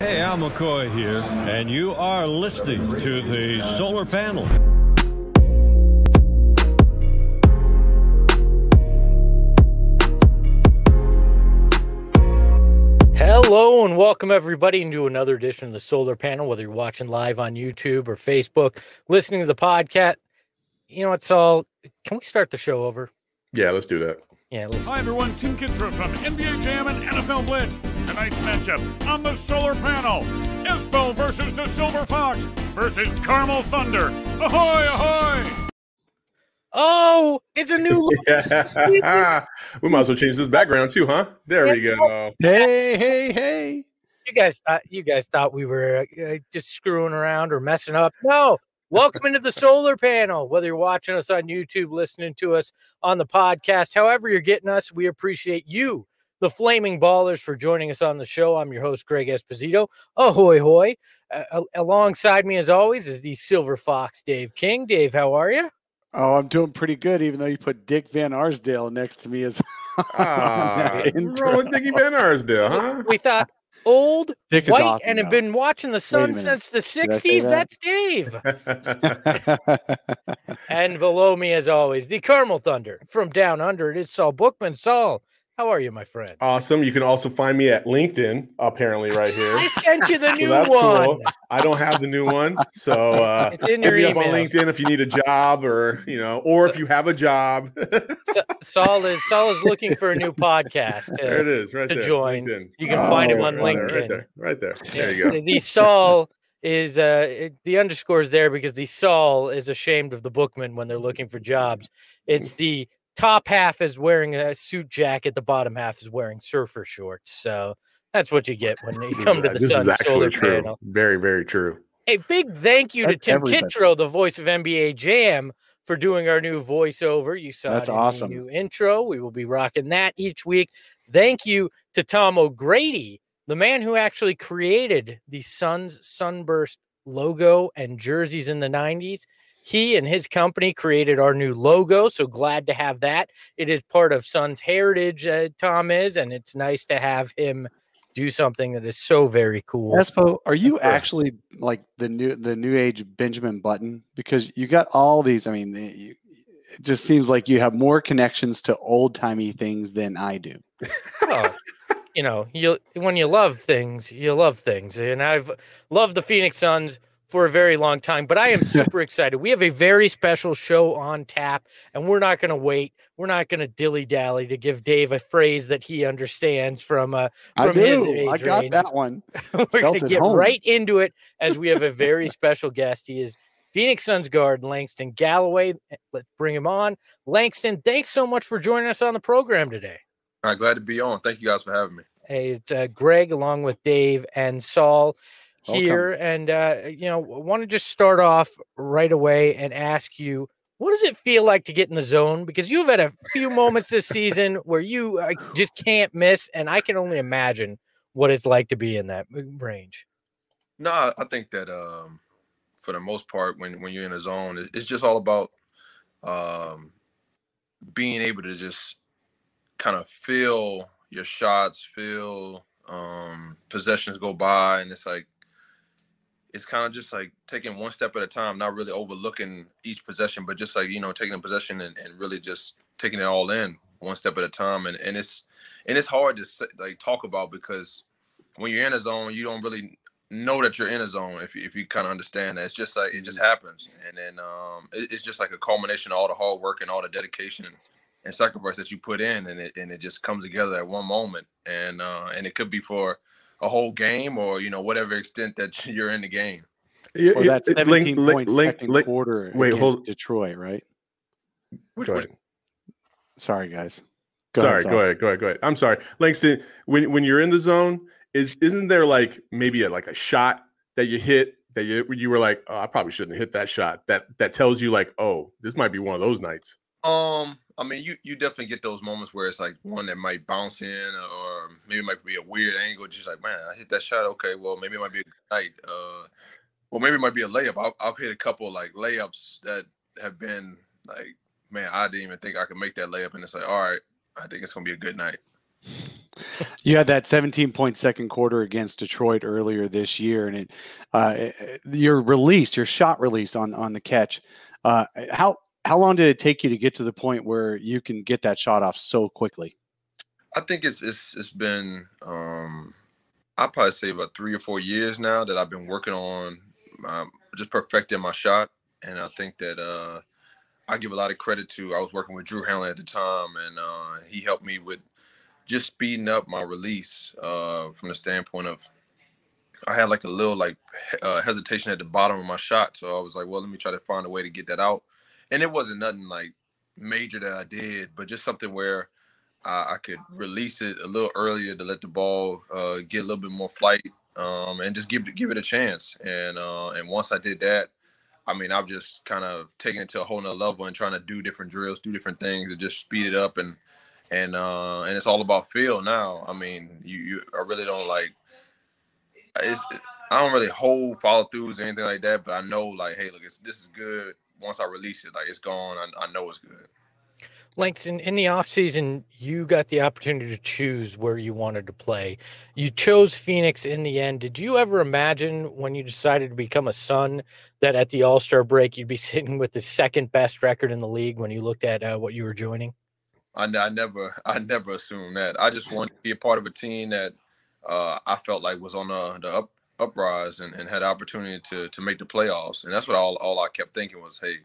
Hey, Al McCoy here, and you are listening to the Solar Panel. Hello and welcome everybody into another edition of the Solar Panel. Whether you're watching live on YouTube or Facebook, listening to the podcast, you know it's all. Can we start the show over? Yeah, let's do that. Yeah, let's. Hi everyone, Tim Kitzrow from NBA Jam and NFL Blitz. Tonight's matchup on the Solar Panel: Espo versus the Silver Fox versus Carmel Thunder. Ahoy, ahoy! Oh, it's a new. Yeah. we might as well change this background too, huh? There we go. Hey, hey, hey. you guys thought you guys thought we were uh, just screwing around or messing up. No. Welcome into the solar panel. Whether you're watching us on YouTube, listening to us on the podcast, however you're getting us, we appreciate you, the Flaming Ballers, for joining us on the show. I'm your host, Greg Esposito. Ahoy, hoy. Uh, alongside me, as always, is the Silver Fox, Dave King. Dave, how are you? Oh, I'm doing pretty good, even though you put Dick Van Arsdale next to me as Ah, what's wrong with Dickie Van Arsdale, huh? We thought old, Dick white, awesome and have been watching the sun since the Did I say 60s. that? That's Dave. And below me, as always, the Carmel Thunder from down under. It is Saul Bookman. Saul, how are you, my friend? awesome. You can also find me at LinkedIn, apparently, right here. I sent you the So new that's one. cool. I don't have the new one, so uh, hit me up on. LinkedIn if you need a job, or you know, or if you have a job. Sa- Saul is Saul is looking for a new podcast. uh, there it is, right to there. join. LinkedIn. You can find him Oh, on right there, LinkedIn. Right there, right there. There you go. The, the Saul is uh it- the underscore is there because the Saul is ashamed of the bookman when they're looking for jobs. It's the top half is wearing a suit jacket, the bottom half is wearing surfer shorts. So that's what you get when you come to the this Sun is actually Solar true. Panel. Very, very true. A big thank you to Tim everybody. Kitzrow, the voice of NBA Jam, for doing our new voiceover. You saw That's it in the awesome. new intro. We will be rocking that each week. Thank you to Tom O'Grady, the man who actually created the Suns Sunburst logo and jerseys in the 90s. He and his company created our new logo. So glad to have that. It is part of Suns heritage, uh, Tom is, and it's nice to have him do something that is so very cool. Espo, are you actually like the new the new age Benjamin Button? Because you got all these. I mean, you, it just seems like you have more connections to old timey things than I do. well, you know, you when you love things, you love things, and I've loved the Phoenix Suns for a very long time. But I am super excited. We have a very special show on tap, and we're not going to wait. We're not going to dilly dally to give Dave a phrase that he understands from uh, I from his do. I got range. that one. we're going to get home. right into it as we have a very special guest. He is Phoenix Suns guard Langston Galloway. Let's bring him on. Langston, thanks so much for joining us on the program today. All right, glad to be on. Thank you guys for having me. Hey, it's uh, Greg along with Dave and Saul Welcome. here. And, uh, you know, want to just start off right away and ask you, what does it feel like to get in the zone? Because you've had a few moments this season where you uh, just can't miss. And I can only imagine what it's like to be in that uh, range. No, I I think that um, for the most part, when when you're in a zone, it's just all about um, being able to just kind of feel your shots, feel um, possessions go by, and it's like it's kind of just like taking one step at a time, not really overlooking each possession, but just like you know taking a possession and, and really just taking it all in one step at a time, and and it's and it's hard to say, like talk about because when you're in a zone, you don't really know that you're in a zone if you, if you kind of understand that. It's just like it just happens, and then um, it- it's just like a culmination of all the hard work and all the dedication and, and sacrifice that you put in, and it and it just comes together at one moment, and uh, and it could be for a whole game or you know whatever extent that you're in the game. Yeah, Or yeah, that 17 link- link- point link- second link- quarter wait, against hold- Detroit, right? Which, which- Sorry, guys. Go sorry, Saul. go ahead, go ahead, go ahead. I'm sorry, Langston. When when you're in the zone, is isn't there like maybe a, like a shot that you hit that you you were like, oh, I probably shouldn't have hit that shot. That that tells you like, oh, this might be one of those nights. Um, I mean, you you definitely get those moments where it's like one that might bounce in, or maybe it might be a weird angle. Just like, man, I hit that shot. Okay, well, maybe it might be a night. Uh, or maybe it might be a layup. I've, I've hit a couple like layups that have been like, man, I didn't even think I could make that layup, and it's like, all right, I think it's gonna be a good night. You had that 17 point second quarter against Detroit earlier this year, and it, uh, your release, your shot release on on the catch. Uh, how how long did it take you to get to the point where you can get that shot off so quickly? I think it's it's it's been um, I'd probably say about three or four years now that I've been working on um, just perfecting my shot, and I think that uh, I give a lot of credit to. I was working with Drew Hanlen at the time, and uh, he helped me with just speeding up my release uh, from the standpoint of I had like a little like uh, hesitation at the bottom of my shot, so I was like, well, let me try to find a way to get that out, and it wasn't nothing like major that I did, but just something where I, I could release it a little earlier to let the ball uh, get a little bit more flight um, and just give it give it a chance. And uh, and once I did that, I mean, I've just kind of taken it to a whole nother level and trying to do different drills, do different things to just speed it up and and uh, and it's all about feel now. I mean, you, you I really don't like. It's, I don't really hold follow throughs or anything like that, but I know like, hey, look, this is good. Once I release it, like it's gone. I, I know it's good. Langston, in the off season, you got the opportunity to choose where you wanted to play. You chose Phoenix in the end. Did you ever imagine when you decided to become a Sun that at the All Star break you'd be sitting with the second best record in the league when you looked at uh, what you were joining? I, I, never, I never assumed that. I just wanted to be a part of a team that uh, I felt like was on the, the up uprise and, and had opportunity to to make the playoffs. And that's what all, all I kept thinking was, hey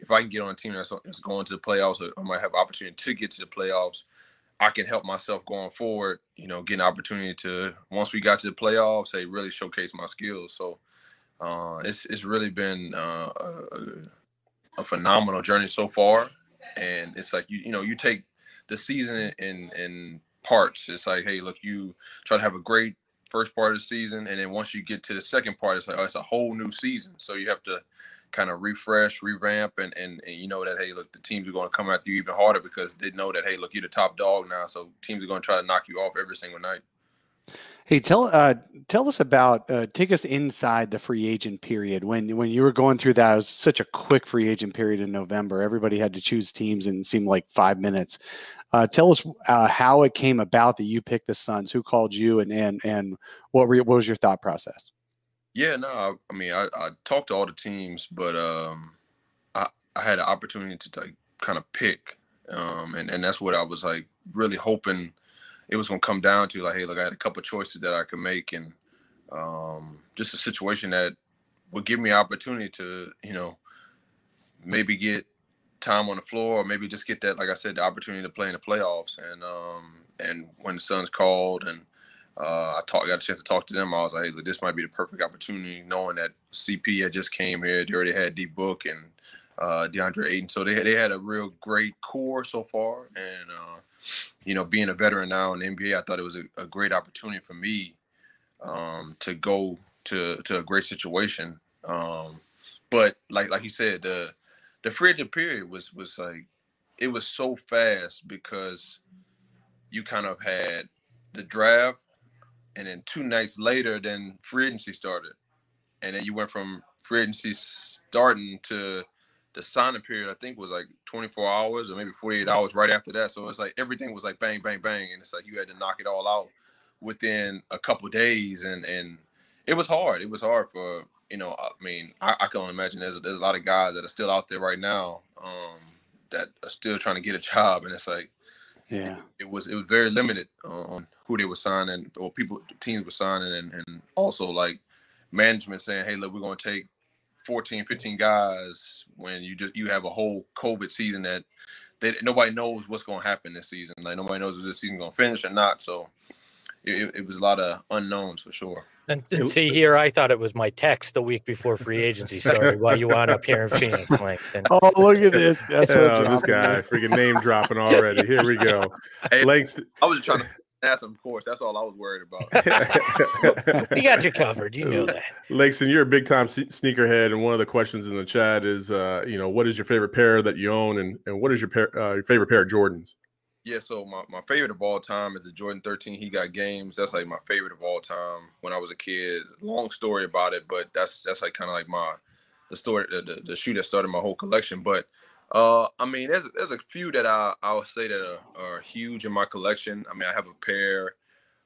if I can get on a team that's, that's going to the playoffs, I might have opportunity to get to the playoffs. I can help myself going forward. You know, get an opportunity to once we got to the playoffs, hey, really showcase my skills. So uh, it's it's really been uh, a, a, phenomenal journey so far, and it's like you you know you take the season in in parts. It's like hey, look, you try to have a great first part of the season, and then once you get to the second part, it's like oh, it's a whole new season. So you have to kind of refresh, revamp, and, and and you know that hey, look, the teams are going to come after you even harder because they know that hey, look, you're the top dog now, so teams are going to try to knock you off every single night. Hey, tell uh, tell us about uh, take us inside the free agent period when when you were going through that. It was such a quick free agent period in November. Everybody had to choose teams and seemed like five minutes. Uh, tell us uh, how it came about that you picked the Suns. Who called you, and and and what were, what was your thought process? Yeah, no, I, I mean, I, I, talked to all the teams, but um, I, I had an opportunity to like kind of pick, um, and and that's what I was like really hoping it was going to come down to. Like, hey, look, I had a couple choices that I could make, and um, just a situation that would give me opportunity to, you know, maybe get time on the floor, or maybe just get that, like I said, the opportunity to play in the playoffs. And um, and when the Suns called and uh, I talked, got a chance to talk to them. I was like, hey, this might be the perfect opportunity, knowing that CP had just came here. They already had D Book and uh, DeAndre Ayton, so they they had a real great core so far. And uh, you know, being a veteran now in the NBA, I thought it was a, a great opportunity for me um, to go to to a great situation. Um, but like like you said, the the free agent period was was like it was so fast because you kind of had the draft and then two nights later, then free agency started, and then you went from free agency starting to the signing period. I think was like 24 hours or maybe 48 hours right after that. So it's like everything was like bang, bang, bang, and it's like you had to knock it all out within a couple days, and and it was hard. It was hard for you know. I mean, I, I can only imagine there's a, there's a lot of guys that are still out there right now um, that are still trying to get a job, and it's like yeah, it was it was very limited on who they were signing or people teams were signing, and, and also like management saying, hey, look, we're going to take 14, 15 guys when you just you have a whole COVID season that they, nobody knows what's going to happen this season. Like nobody knows if this season going to finish or not. So it, it was a lot of unknowns for sure. And, and, see here, I thought it was my text the week before free agency started while you wound up here in Phoenix, Langston. Oh, look at this. That's oh, this guy freaking name dropping already. Here we go. Hey, Langston. I was just trying to ask him. of course. That's all I was worried about. we got you covered. You know that. Langston, you're a big time sneakerhead, and one of the questions in the chat is, uh, you know, what is your favorite pair that you own, and and what is your pair, uh, your favorite pair of Jordans? Yeah, so my, my favorite of all time is the Jordan 13 He Got Games. That's like my favorite of all time when I was a kid. Long story about it, but that's that's like kind of like my the story the, the, the shoe that started my whole collection. But Uh, I mean, there's there's a few that I I would say that are, are huge in my collection. I mean, I have a pair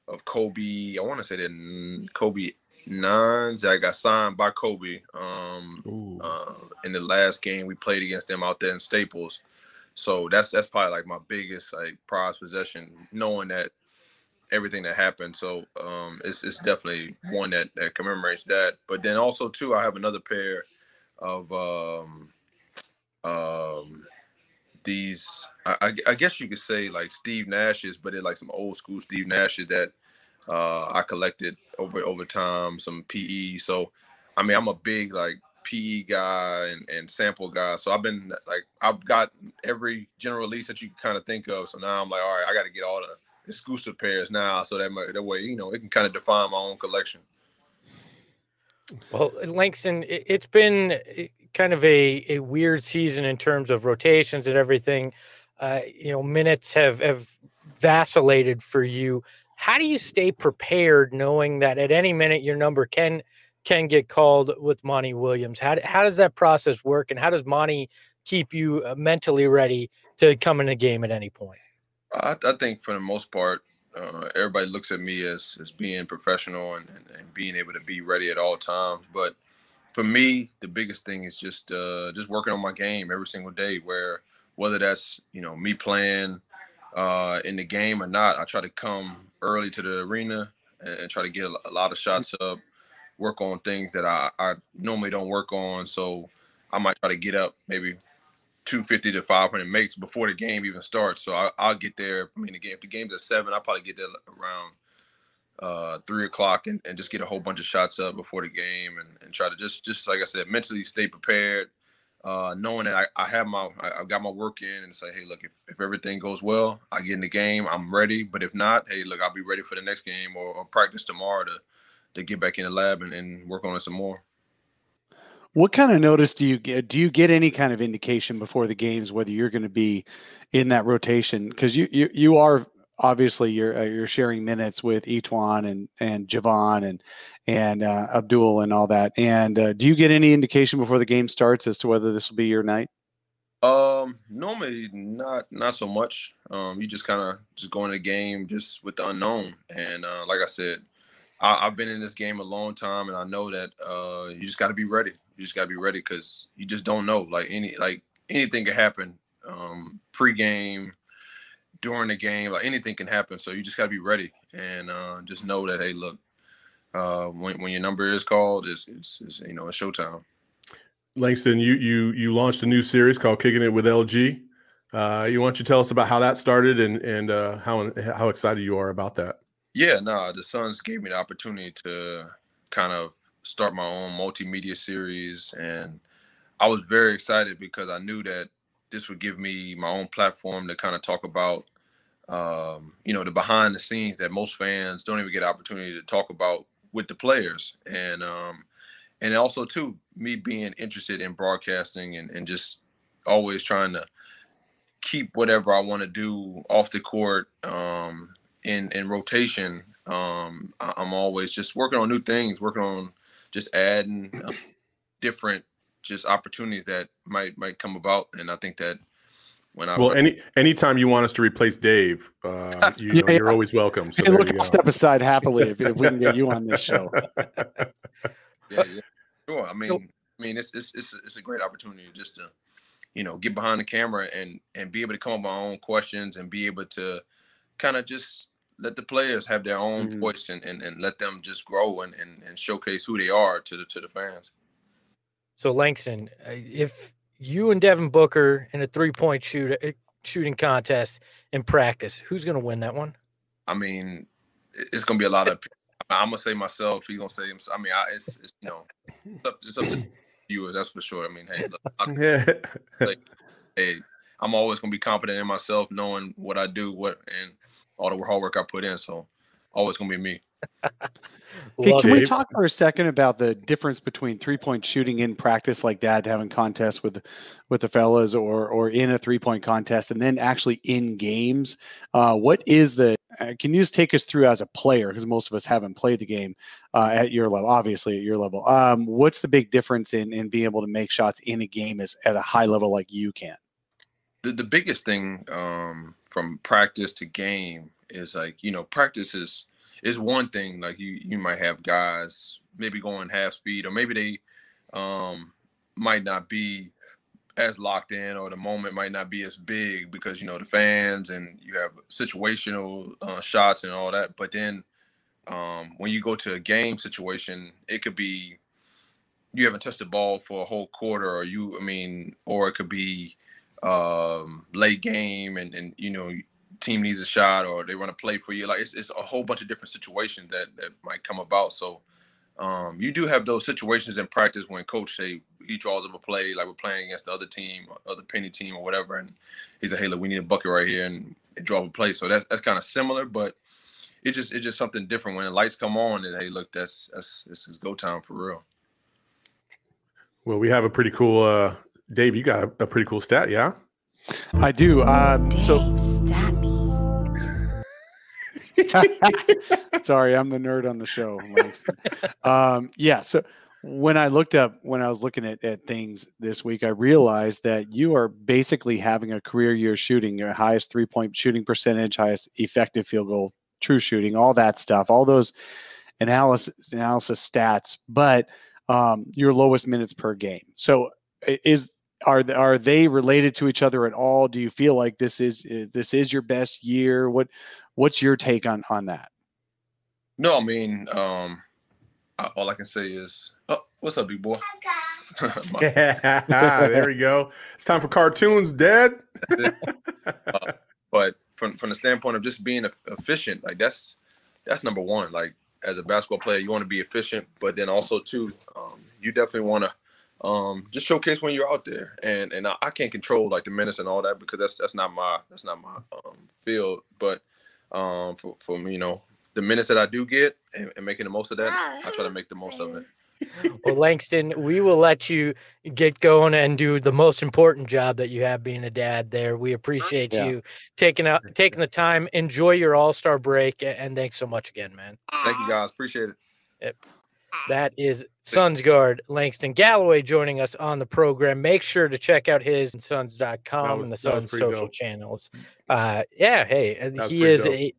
of Kobe. I want to say that Kobe nines that got signed by Kobe. Um, uh, in the last game we played against them out there in Staples. So that's that's probably like my biggest like prize possession, knowing that everything that happened. So um, it's it's definitely one that that commemorates that. But then also too, I have another pair of um, um, these. I, I guess you could say like Steve Nash's, but they're like some old school Steve Nash's that uh, I collected over over time. Some PE. So I mean, I'm a big like PE guy and, and sample guy. So I've been like I've got every general release that you kind of think of. So now I'm like, all right, I got to get all the exclusive pairs now, so that that way you know it can kind of define my own collection. Well, Langston, it, has been kind of a, a weird season in terms of rotations and everything. Uh, you know, minutes have have vacillated for you. How do you stay prepared, knowing that at any minute your number can can get called with Monty Williams? How how does that process work, and how does Monty keep you uh, mentally ready to come in a game at any point? I, I think for the most part, uh, everybody looks at me as as being professional and, and, and, being able to be ready at all times. But for me, the biggest thing is just uh, just working on my game every single day. Where whether that's you know me playing uh, in the game or not, I try to come early to the arena and, and try to get a, lot of shots up. Work on things that I, I normally don't work on. So I might try to get up maybe 250 to 500 makes before the game even starts. So I, will get there. I mean, the game, if the game's at seven, I'll probably get there around uh, three o'clock and, and just get a whole bunch of shots up before the game and, and try to just, just like I said, mentally stay prepared, uh, knowing that I, I have my, I, have got my work in and say, hey, look, if, if everything goes well, I get in the game, I'm ready. But if not, hey, look, I'll be ready for the next game or, or practice tomorrow to, to get back in the lab and, and work on it some more. What kind of notice do you get? Do you get any kind of indication before the games whether you're going to be in that rotation? Because you, you you are obviously you're uh, you're sharing minutes with E'Twaun and and Javon and and uh, Abdel and all that. And uh, do you get any indication before the game starts as to whether this will be your night? Um, normally not not so much. Um, you just kind of just go in the game just with the unknown. And uh, like I said, I, have been in this game a long time, and I know that uh, you just got to be ready. You just gotta be ready because you just don't know. Like any like anything can happen. Um, pre-game, during the game, like anything can happen. So you just gotta be ready and uh, just know that hey, look, uh, when when your number is called, it's it's, it's you know it's showtime. Langston, you you you launched a new series called Kicking It with LG. Uh, you want you tell us about how that started and and uh, how how excited you are about that? Yeah, no, nah, the Suns gave me the opportunity to kind of start my own multimedia series and I was very excited because I knew that this would give me my own platform to kind of talk about um, you know the behind the scenes that most fans don't even get opportunity to talk about with the players. And um, and also too me being interested in broadcasting and, and just always trying to keep whatever I want to do off the court um, in in rotation um, I'm always just working on new things working on just adding uh, different just opportunities that might might come about. And I think that when I well, any anytime you want us to replace Dave, uh, you know, yeah, you're always welcome. So hey, look, I'll step aside happily if, if, we can get you on this show. yeah, yeah, sure. I mean, I mean, it's, it's it's it's a great opportunity just to you know get behind the camera and and be able to come up with my own questions and be able to kind of just let the players have their own mm-hmm. voice and, and, and let them just grow and, and, and showcase who they are to the to the fans. So Langston, uh, if you and Devin Booker in a three point shoot uh, shooting contest in practice, who's going to win that one? I mean, it's going to be a lot of. I'm gonna say myself. He's gonna say him. I mean, I, it's, it's you know, it's up, it's up to you. That's for sure. I mean, hey, look, I, like, hey, I'm always gonna be confident in myself, knowing what I do, what and all the hard work I put in. So always gonna be me. Hey, can we talk for a second about the difference between three point shooting in practice like that, having contests with with the fellas, or or in a three point contest, and then actually in games? Uh, what is the? Uh, can you just take us through as a player, because most of us haven't played the game uh, at your level, obviously at your level. Um, what's the big difference in in being able to make shots in a game as at a high level like you can? the, the biggest thing um, from practice to game is like you know practice is is one thing like you you might have guys maybe going half speed or maybe they um, might not be as locked in or the moment might not be as big because you know the fans and you have situational uh, shots and all that. But then um, when you go to a game situation it could be you haven't touched the ball for a whole quarter or you i mean or it could be um, late game and and you know team needs a shot or they want to play for you like it's, it's a whole bunch of different situations that that might come about so um, you do have those situations in practice when coach say he draws up a play like we're playing against the other team, or other penny team or whatever, and he's like, "Hey, look, we need a bucket right here," and draw up a play. So that's that's kind of similar, but it's just it's just something different when the lights come on and hey, look, that's that's this is go time for real. Well, we have a pretty cool uh Dave, you got a, a pretty cool stat, yeah? I do. Um, so Sorry, I'm the nerd on the show. um, yeah. So when I looked up, when I was looking at, at things this week, I realized that you are basically having a career year shooting, your highest three point shooting percentage, highest effective field goal, true shooting, all that stuff, all those analysis analysis stats, but um, your lowest minutes per game. So is are are they related to each other at all? Do you feel like this is this is your best year? What what's your take on on that? No, I mean, um, all I can say is, oh, what's up, big boy? yeah, there we go. It's time for cartoons, Dad. uh, but from from the standpoint of just being efficient, like that's that's number one. Like as a basketball player, you want to be efficient, but then also too, um, you definitely want to um, just showcase when you're out there. And and I, I, can't control like the minutes and all that because that's that's not my that's not my um, field. But um, for for me, you know, the minutes that I do get and, and making the most of that, I try to make the most of it. well, Langston, we will let you get going and do the most important job that you have being a dad there. We appreciate yeah. you taking out taking the time. Enjoy your all-star break and thanks so much again, man. Thank you guys. Appreciate it. Yep. That is Suns guard Langston Galloway joining us on the program. Make sure to check out his suns.com and the Suns social dope. channels. Uh, yeah, hey, he is dope. a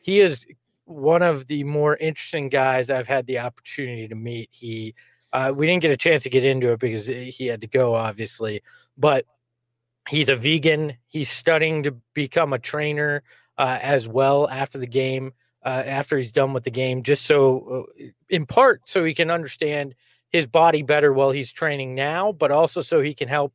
he is one of the more interesting guys I've had the opportunity to meet. He uh, we didn't get a chance to get into it because he had to go, obviously, but he's a vegan. He's studying to become a trainer uh, as well after the game uh, after he's done with the game, just so, uh, in part, so he can understand his body better while he's training now, but also so he can help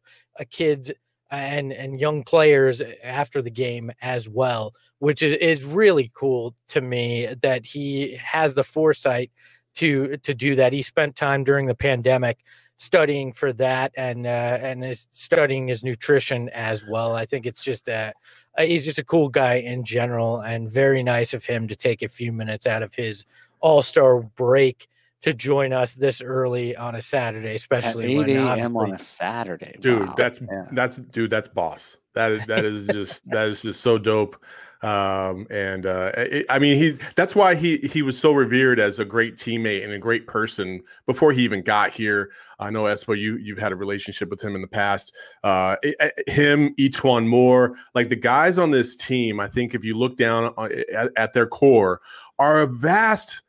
kids and and young players after the game as well, which is is really cool to me that he has the foresight to to do that. He spent time during the pandemic studying for that and uh, and is studying his nutrition as well. I think it's just a uh, he's just a cool guy in general and very nice of him to take a few minutes out of his All Star break to join us this early on a Saturday, especially at 8 a.m. on a Saturday. Dude, wow. that's yeah. that's dude, that's boss. That is that is just that is just so dope. Um, and uh, it, I mean, he that's why he he was so revered as a great teammate and a great person before he even got here. I know Espo, you you've had a relationship with him in the past. Uh, it, him, E'Twaun Moore, like the guys on this team. I think if you look down at, at their core, are a vast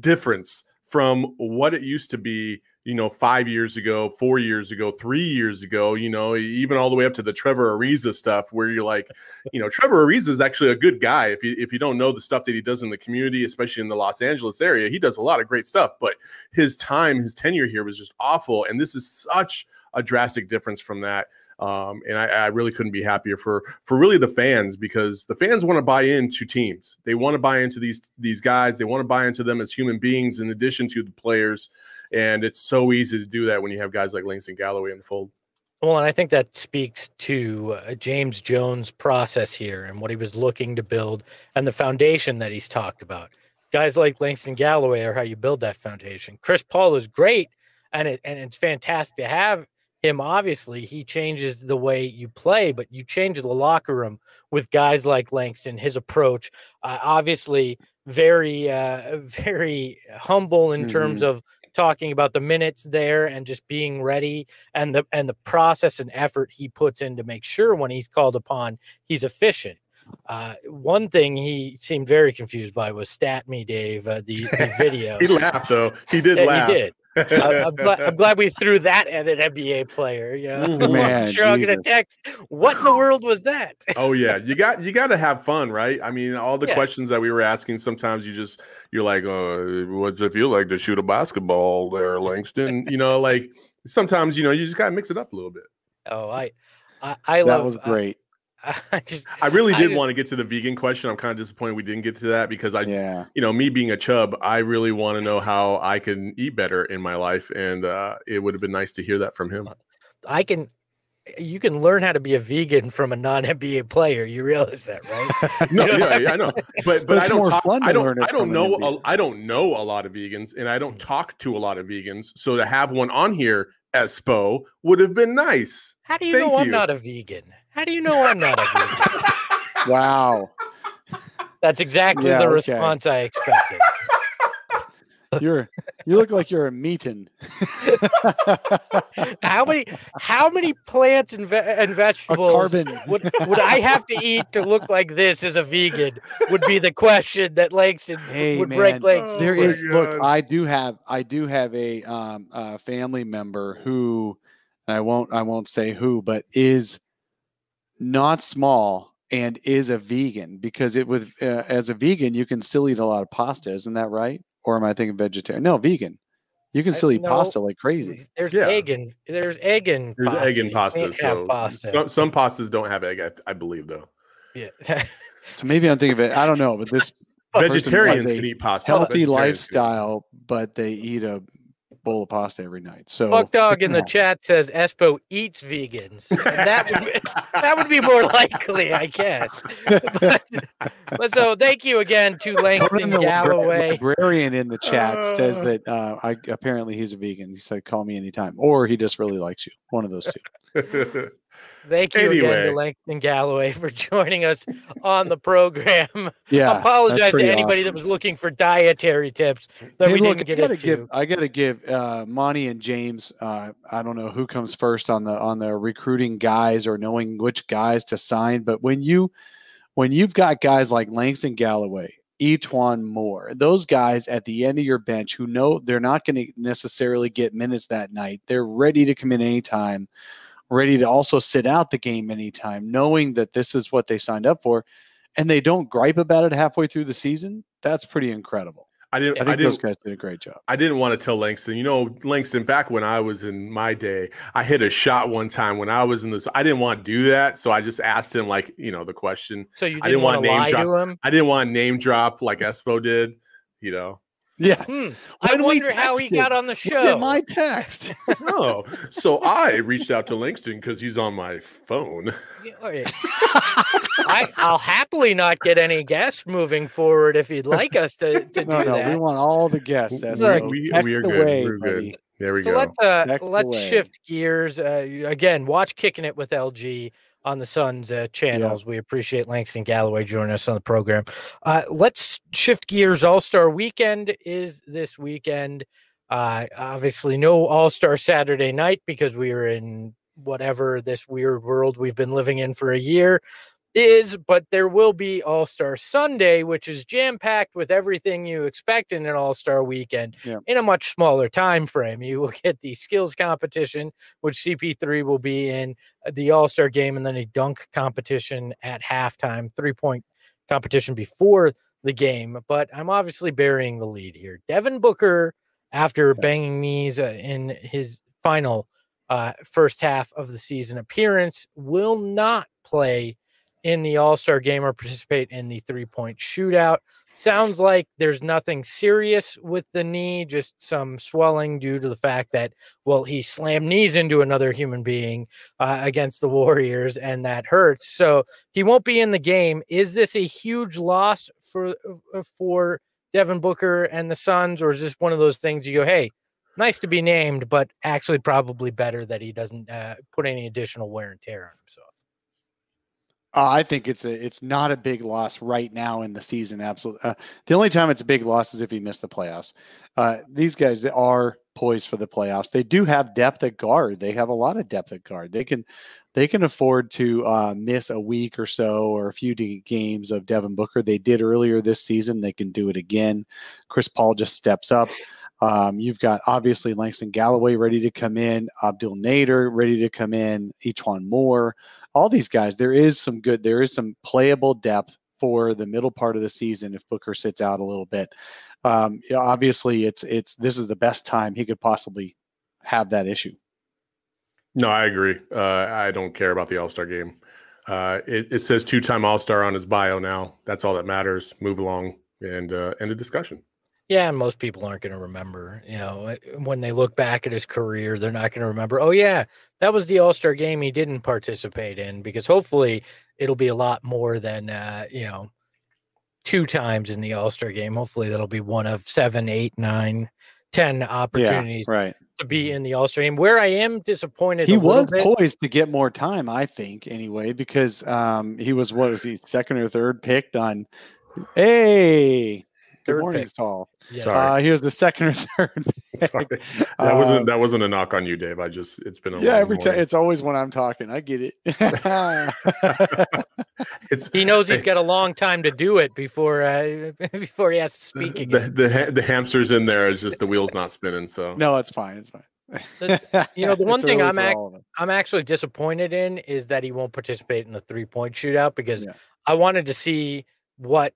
difference from what it used to be you know, five years ago, four years ago, three years ago, you know, even all the way up to the Trevor Ariza stuff, where you're like, you know, Trevor Ariza is actually a good guy. If you if you don't know the stuff that he does in the community, especially in the Los Angeles area, he does a lot of great stuff. But his time, his tenure here was just awful, and this is such a drastic difference from that. Um, and I, I, really couldn't be happier for for really the fans because the fans want to buy into teams. They want to buy into these these guys. They want to buy into them as human beings in addition to the players. And it's so easy to do that when you have guys like Langston Galloway in the fold. Well, and I think that speaks to uh, James Jones' process here and what he was looking to build and the foundation that he's talked about. Guys like Langston Galloway are how you build that foundation. Chris Paul is great, and it and it's fantastic to have him. Obviously, he changes the way you play, but you change the locker room with guys like Langston. His approach, uh, obviously, very uh, very humble in mm-hmm. terms of talking about the minutes there and just being ready and the and the process and effort he puts in to make sure when he's called upon he's efficient. Uh, one thing he seemed very confused by was "Stat Me, Dave." Uh, the, the video. he laughed though. He did Yeah, laugh. He did. I- I'm, glad, I'm glad we threw that at an NBA player. Yeah, Ooh, I'm man, sure I'm gonna text. What in the world was that? oh yeah, you got you got to have fun, right? I mean, all the Yeah. questions that we were asking, sometimes you just you're like, uh, "What's it feel like to shoot a basketball there, Langston?" you know, like sometimes you know you just got to mix it up a little bit. Oh, I, I, I that love. was great. I, I just I really I did just- want to get to the vegan question. I'm kind of disappointed we didn't get to that because I, yeah. you know, me being a chub, I really want to know how I can eat better in my life, and uh, it would have been nice to hear that from him. I can. You can learn how to be a vegan from a non NBA player. You realize that, right? No, You know yeah, I yeah, I know, but but, it's I don't talk. I don't. I don't know. A, NBA. I don't know a lot of vegans, and I don't talk to a lot of vegans. So to have one on here, Espo, would have been nice. How do you Thank know I'm you. not a vegan? How do you know I'm not a vegan? Wow. That's exactly Yeah, the okay. response I expected. You're you look like you're a meatin. how many how many plants and, ve- and a vegetables carbon. would, would I have to eat to look like this as a vegan? Would be the question that Langston Hey, would break man, Langston. there Oh my is look i do have i do have a um a family member who and i won't i won't say who but is not small and is a vegan because it with uh, as a vegan you can still eat a lot of pasta isn't that right or am i thinking vegetarian no vegan you can I- still eat no, pasta like crazy There's Yeah. egg in there's egg in There's pasta. egg and pasta. can't have So pasta. Some, some pastas don't have egg. I, I believe though. yeah. so maybe i'm thinking of it i don't know but this person Vegetarians can eat pasta. healthy Vegetarians can eat- lifestyle but they eat a bowl of pasta every night so Buck Dog in the chat says Espo eats vegans. That would be, that would be more likely, I guess. but, but so thank you again to Langston The Galloway. librarian in the chat says Uh. that uh, I, apparently he's a vegan. He said, "Call me anytime," or he just really likes you. One of those two. Thank you again to Langston Galloway for joining us on the program. Yeah, apologize to anybody that was looking for dietary tips that Hey, we look, didn't get I gotta give. I gotta give uh, Monty and James. Uh, I don't know who comes first on the on the recruiting guys or knowing which guys to sign, but when you when you've got guys like Langston Galloway, E'Twaun Moore, those guys at the end of your bench who know they're not going to necessarily get minutes that night, they're ready to come in anytime, ready to also sit out the game anytime, knowing that this is what they signed up for, and they don't gripe about it halfway through the season. That's pretty incredible. I didn't. I I, think didn't. those guys did a great job. I didn't want to tell Langston. You know, Langston. Back when I was in my day, I hit a shot one time when I was in this. I didn't want to do that, so I just asked him, like, you know, the question. so you I didn't, didn't want wanna name lie drop- to him? I didn't want to name drop like Espo did. You know. Yeah. Hmm. I When we wonder how he got on the Was show. it my text? Oh, so I reached out to Langston because he's on my phone. I, I'll happily not get any guests moving forward if you'd like us to, to no, do no, that. we want all the guests. As Look, we, we, we are good. away, We're buddy. good. There we so go. let's uh, let's shift gears. Uh, again, watch kicking it with LG on the Suns uh, channels. We appreciate Langston Galloway joining us on the program. Uh, let's shift gears. All Star Weekend is this weekend. Uh, obviously, no All Star Saturday night because we are in whatever this weird world we've been living in for a year is, but there will be All Star Sunday, which is jam packed with everything you expect in an All Star weekend Yeah. in a much smaller time frame. You will get the skills competition, which CP3 will be in uh, the All Star game, and then a dunk competition at halftime, three point competition before the game. But I'm obviously burying the lead here. Devin Booker, after Yeah. banging knees uh, in his final uh, first half of the season appearance, will not play in the All Star game or participate in the three point shootout. Sounds like there's nothing serious with the knee, just some swelling due to the fact that, well, he slammed knees into another human being uh, against the Warriors, and that hurts. So he won't be in the game. Is this a huge loss for uh, for Devin Booker and the Suns, or is this one of those things you go, hey, nice to be named, but actually probably better that he doesn't uh, put any additional wear and tear on himself? Uh, I think it's a it's not a big loss right now in the season. Absolutely, uh, the only time it's a big loss is if he missed the playoffs. Uh, these guys are poised for the playoffs. They do have depth at guard. They have a lot of depth at guard. They can they can afford to uh, miss a week or so or a few games of Devin Booker. They did earlier this season. They can do it again. Chris Paul just steps up. Um, you've got obviously Langston Galloway ready to come in, Abdel Nader ready to come in, E'Twaun Moore, all these guys. There is some good, there is some playable depth for the middle part of the season if Booker sits out a little bit. Um, obviously, it's it's this is the best time he could possibly have that issue. No, I agree. Uh, I don't care about the All Star game. Uh, it, it, says two time All Star on his bio now. That's all that matters. Move along and uh, end of discussion. Yeah, and most people aren't going to remember. You know, eh, when they look back at his career, they're not going to remember. Oh yeah, that was the All Star game he didn't participate in because hopefully it'll be a lot more than uh, you know two times in the All Star game. Hopefully that'll be one of seven, eight, nine, ten opportunities yeah, right. to be in the All Star game. Where I am disappointed, he was bit, poised to get more time, I think, anyway, because um, he was what was he second or third picked on. Hey, Good morning, pick. Saul. Yes. Uh, he was the second or third. that wasn't uh, that wasn't a knock on you, Dave. I just it's been a yeah. Every time it's always when I'm talking. I get it. it's he knows he's got a long time to do it before uh, before he has to speak again. The, the, the hamster's in there. It's just the wheel's not spinning. So no, it's fine. It's fine. The, you know, the one thing I'm ac- I'm actually disappointed in is that he won't participate in the three point shootout because yeah. I wanted to see what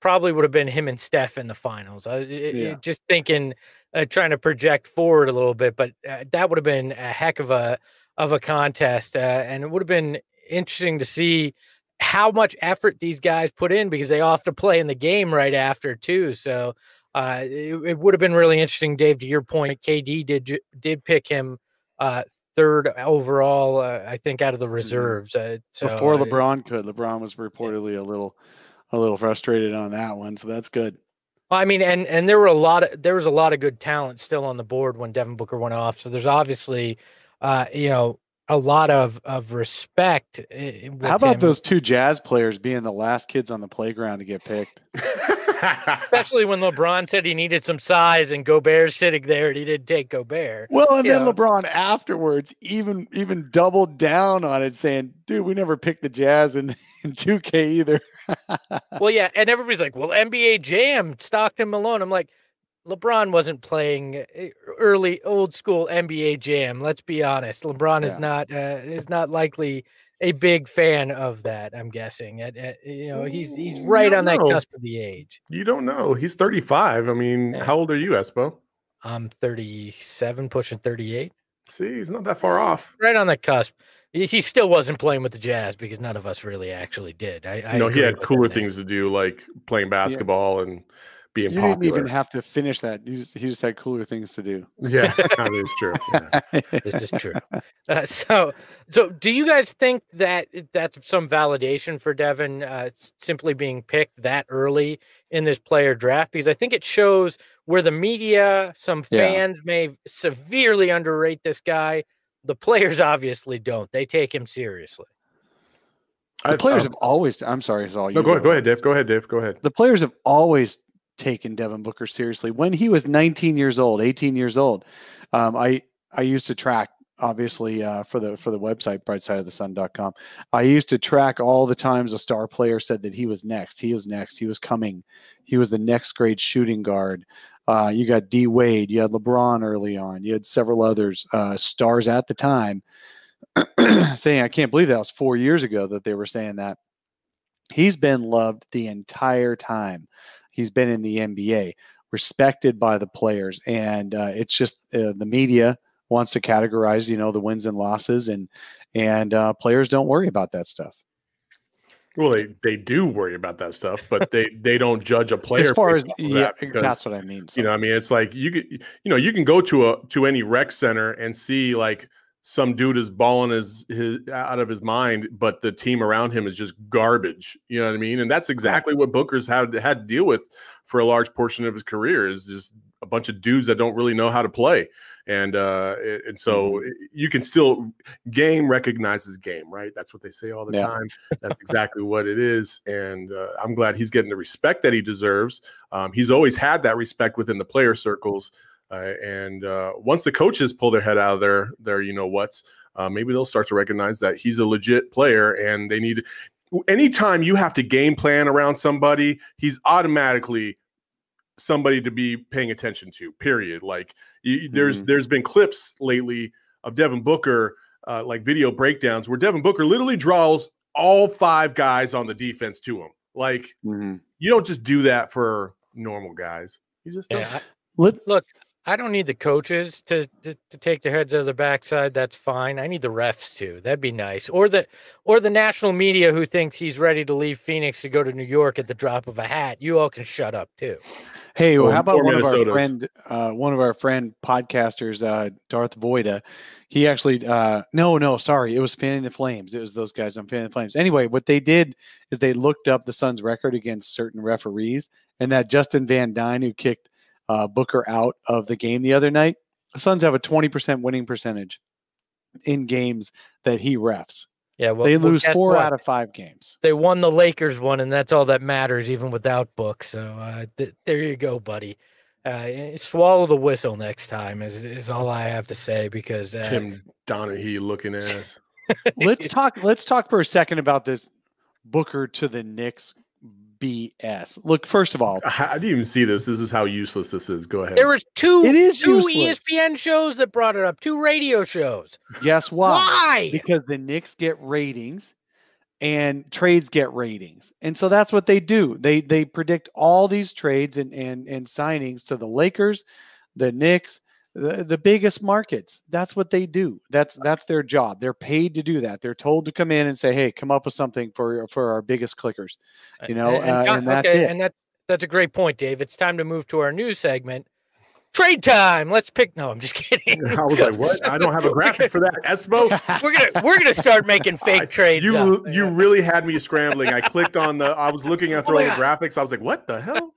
probably would have been him and Steph in the finals. I, yeah. just thinking, uh, trying to project forward a little bit, but uh, that would have been a heck of a of a contest, uh, and it would have been interesting to see how much effort these guys put in because they have to play in the game right after too. So uh, it, it, would have been really interesting, Dave. To your point, KD did did pick him uh, third overall, uh, I think, out of the mm-hmm. reserves. Uh, so, Before LeBron could, LeBron was reportedly a little a little frustrated on that one. So that's good. Well, I mean, and and there were a lot of there was a lot of good talent still on the board when Devin Booker went off. So there's obviously, uh, you know, a lot of of respect. Eh, How about him. those two Jazz players being the last kids on the playground to get picked? Especially when LeBron said he needed some size and Gobert's sitting there and he didn't take Gobert. Well, and then know. LeBron afterwards even even doubled down on it, saying, "Dude, we never picked the Jazz in in 2K either." well, yeah, and everybody's like, "Well, NBA Jam, Stockton Malone." I'm like, LeBron wasn't playing eh, early old school NBA Jam. Let's be honest. LeBron yeah. is not uh, is not likely a big fan of that. I'm guessing. At, at, you know, he's he's right on know. that cusp of the age. You don't know. He's 35. I mean, yeah. how old are you, Espo? I'm 37, pushing 38. See, he's not that far off. Right on that cusp he still wasn't playing with the Jazz because none of us really actually did. I, I know he had cooler things to do, like playing basketball yeah. and being you popular. didn't even have to finish that. He just, he just had cooler things to do. Yeah, that is true. Yeah. this is true. Uh, so, so do you guys think that that's some validation for Devin uh, simply being picked that early in this player draft? Because I think it shows where the media, some fans yeah. may severely underrate this guy the players obviously don't. They take him seriously. The players um, have always. I'm sorry, it's all you. No, go ahead, go ahead, Dave. Go ahead, Dave. Go ahead. The players have always taken Devin Booker seriously. When he was 19 years old, 18 years old, um, I I used to track obviously uh, for the for the website brightsideofthesun.com. I used to track all the times a star player said that he was next. He was next. He was coming. He was the next great shooting guard. Uh, you got D Wade, you had LeBron early on, you had several others, uh, stars at the time, saying, I can't believe that was four years ago that they were saying that. He's been loved the entire time. He's been in the NBA, respected by the players. And uh, it's just uh, the media wants to categorize, you know, the wins and losses, and and uh, players don't worry about that stuff. Well, they, they do worry about that stuff, but they, they don't judge a player. As far as yeah, that because, that's what I mean. So. You know, I mean, it's like you could, you know, you can go to a to any rec center and see like some dude is balling his, his out of his mind, but the team around him is just garbage. You know what I mean? And that's exactly what Booker's had had to deal with for a large portion of his career is just a bunch of dudes that don't really know how to play, and uh, and so Mm-hmm. you can still game recognizes game, right? That's what they say all the Yeah. time. That's exactly what it is, and uh, I'm glad he's getting the respect that he deserves. Um, he's always had that respect within the player circles, uh, and uh, once the coaches pull their head out of their their you know what's, uh, maybe they'll start to recognize that he's a legit player, and they need. Anytime you have to game plan around somebody, he's automatically somebody to be paying attention to. Period. Like you, there's Mhm. there's been clips lately of Devin Booker, uh, like video breakdowns where Devin Booker literally draws all five guys on the defense to him. Like Mhm. you don't just do that for normal guys. You just don't. Yeah, I- Let- look, I don't need the coaches to, to to take their heads out of the backside. That's fine. I need the refs too. That'd be nice. Or the or the national media who thinks he's ready to leave Phoenix to go to New York at the drop of a hat. You all can shut up too. Hey, well, how about or one of our friend, uh, one of our friend podcasters, uh, Darth Vader? He actually, uh, no, no, sorry, it was fanning the flames. It was those guys on fanning the flames. Anyway, what they did is they looked up the Suns' record against certain referees, and that Justin Van Duyne, who kicked uh, Booker out of the game the other night, the Suns have a twenty percent winning percentage in games that he refs. Yeah, well, they lose guess four what? out of five games. They won the Lakers one, and that's all that matters, even without Book. So uh, th- there you go, buddy. Uh, swallow the whistle next time is, is all I have to say because uh, Tim Donaghy looking ass. let's talk. Let's talk for a second about this Booker to the Knicks BS. Look, first of all, I, I didn't even see this. This is how useless this is. Go ahead. there was two It is two useless. ESPN shows that brought it up, two radio shows. guess why? Why? Because the Knicks get ratings and trades get ratings. And so that's what they do. They they predict all these trades and and and signings to the Lakers, the Knicks, the, the biggest markets. That's what they do. That's that's their job. They're paid to do that. They're told to come in and say, "Hey, come up with something for for our biggest clickers." You know, and, uh, John- and that's okay, it. and that's that's a great point, Dave. It's time to move to our news segment. Trade time. Let's pick. No, I'm just kidding. I was like, what? I don't have a graphic for that. Espo. we're gonna we're gonna start making fake I- trades. You up. you really had me scrambling. I clicked on the. I was looking at Oh my throwing God. graphics. I was like, what the hell?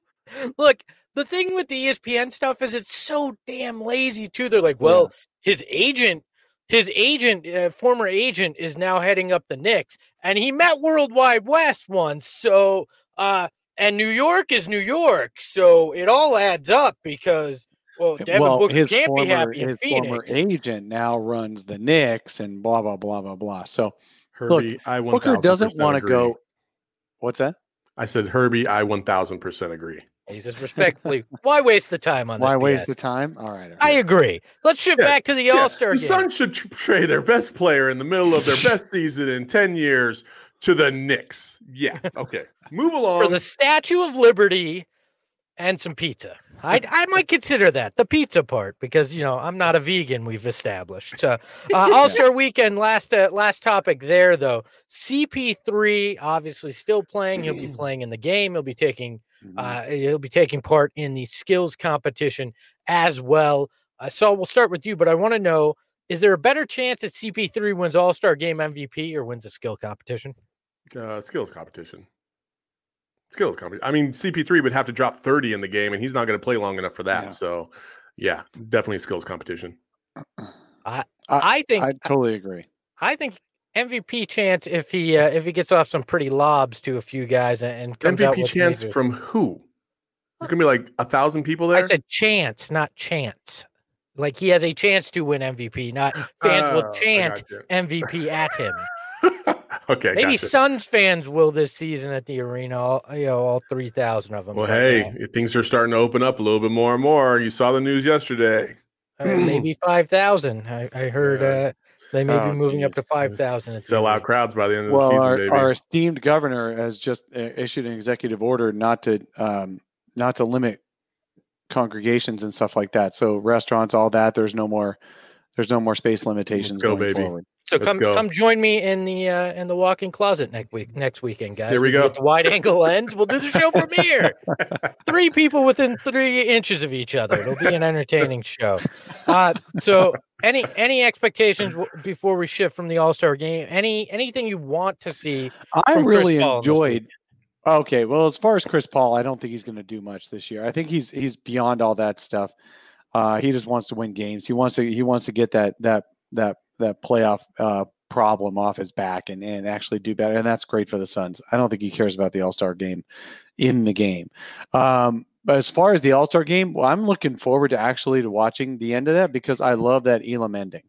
Look, the thing with the ESPN stuff is it's so damn lazy too. They're like, well, his agent, his agent, uh, former agent, is now heading up the Knicks, and he met World Wide Wes once. So, uh, and New York is New York, so it all adds up because well, Devin well, Booker his can't former be happy in his former agent now runs the Knicks and blah blah blah blah blah. So Herbie, I one Booker doesn't want to go. What's that? I said Herbie, I one thousand percent agree. He says respectfully, why waste the time on this? Why waste BS? the time? All right. all I agree. Let's shift Yeah, back to the Yeah, All Star The game. Suns should tr- trade their best player in the middle of their best season in ten years to the Knicks. Yeah. Okay. Move along. for along. the Statue of Liberty and some pizza. I I might consider that the pizza part because you know I'm not a vegan. We've established. So, uh, All Star Weekend. Last uh, last topic there though. CP3 obviously still playing. He'll be playing in the game. He'll be taking Mhm. uh, he'll be taking part in the skills competition as well. Uh, so we'll start with you, but I want to know: is there a better chance that CP3 wins All Star Game MVP or wins the skill competition? uh, skills competition. Skills competition. I mean, CP3 would have to drop 30 in the game, and he's not going to play long enough for that. Yeah. So, yeah, definitely a skills competition. I I think I totally agree. I think MVP chance if he uh, if he gets off some pretty lobs to a few guys and, and comes out MVP chance from who? It's going to be like a thousand people there. I said chance, not chance. Like he has a chance to win MVP, not fans Oh, will chant. MVP at him. okay. Maybe gotcha. Suns fans will this season at the arena. All, you know, all three thousand of them. Well, hey, things are starting to open up a little bit more and more. You saw the news yesterday. uh, maybe five thousand. I, I heard Yeah. uh, they may be Oh, moving up to five thousand. Sell out crowds by the end of the season, our, baby. our esteemed governor has just uh, issued an executive order not to um, not to limit congregations and stuff like that. So restaurants, all that. There's no more. There's no more space limitations go, going baby. forward. So Let's come go. come join me in the uh, in the walk-in closet next week next weekend, guys. Here we can go. the wide angle lens. We'll do the show from here. three people within three inches of each other. It'll be an entertaining show. Uh, so any any expectations before we shift from the All Star game? Any anything you want to see? I from Chris really enjoyed. Okay, well, as far as Chris Paul, I don't think he's going to do much this year. I think he's he's beyond all that stuff. Uh, he just wants to win games. He wants to he wants to get that that that that playoff uh, problem off his back and and actually do better. And that's great for the Suns. I don't think he cares about the All Star game in the game. Um, but as far as the All Star game, well, I'm looking forward to actually to watching the end of that because I love that Elam ending.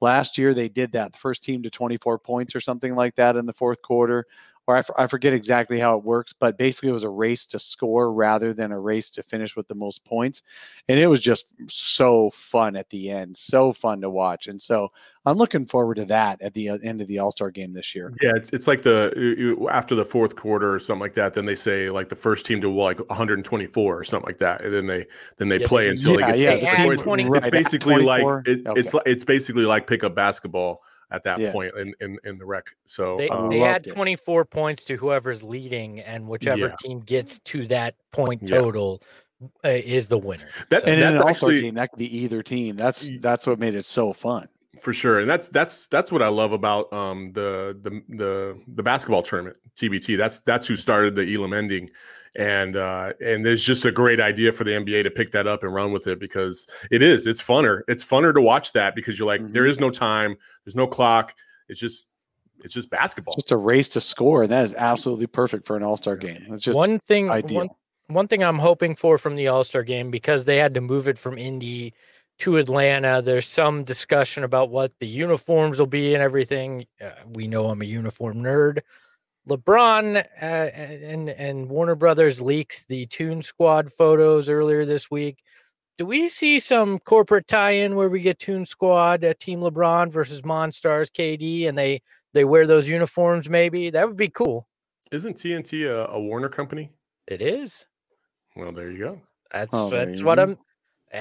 Last year they did that, first team to 24 points or something like that in the fourth quarter or I, f- I forget exactly how it works, but basically it was a race to score rather than a race to finish with the most points. And it was just so fun at the end, so fun to watch. And so I'm looking forward to that at the uh, end of the All Star game this year. Yeah, it's, it's like the after the fourth quarter or something like that. Then they say like the first team to like 124 or something like that, and then they then they Yeah, play until yeah, they yeah, get they to add the 20 It's right, at basically like it, it's Okay. like it's basically like pick up basketball at that Yeah. point in, in in the rec. So They, um, they loved add it. 24 points to whoever's leading, and whichever Yeah. team gets to that point Yeah. total uh, is the winner. that So- And in an that's All Star actually game, that could be either team. That's that's what made it so fun. for sure and that's that's that's what i love about um the the the, the basketball tournament tbt that's that's who started the elam ending and uh and there's just a great idea for the nba to pick that up and run with it because it is it's funner it's funner to watch that because you're like Mhm. there is no time there's no clock it's just it's just basketball Just a race to score, and that is absolutely perfect for an All Star game. It's just one thing, ideal. one, one thing I'm hoping for from the All Star game because they had to move it from Indy to Atlanta. There's some discussion about what the uniforms will be and everything. Uh, we know I'm a uniform nerd. LeBron uh, and and Warner Brothers leaks the Toon Squad photos earlier this week. Do we see some corporate tie-in where we get Toon Squad, uh, Team LeBron versus Monstars KD, and they they wear those uniforms? Maybe that would be cool. isn't tnt a, a warner company It is. well there you go That's Oh, that's what. I'm.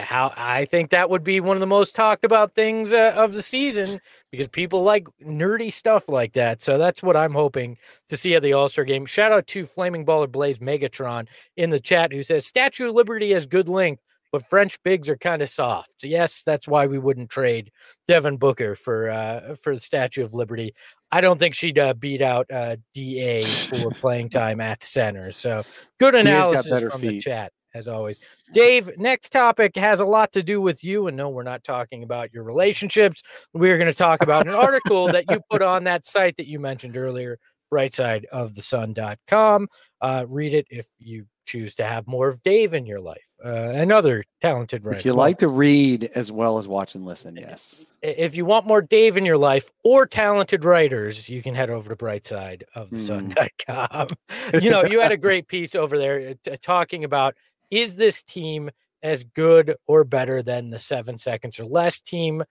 How I think that would be one of the most talked about things uh, of the season because people like nerdy stuff like that. So that's what I'm hoping to see at the All Star game. Shout out to Flaming Baller Blaze Megatron in the chat who says Statue of Liberty has good length, but French bigs are kind of soft. Yes, that's why we wouldn't trade Devin Booker for uh, for the Statue of Liberty. I don't think she'd uh, beat out uh, Da for playing time at center. So good analysis from the chat as always. Dave, next topic has a lot to do with you. And no, we're not talking about your relationships. We're going to talk about an article that you put on that site that you mentioned earlier, brightsideofthesun.com. Uh, read it if you choose to have more of Dave in your life. Uh, another talented writer. if you like to read as well as watch and listen, yes. if you want more Dave in your life or talented writers, you can head over to brightsideofthesun.com. you know, you had a great piece over there uh, talking about is this team as good or better than the seven seconds or less team?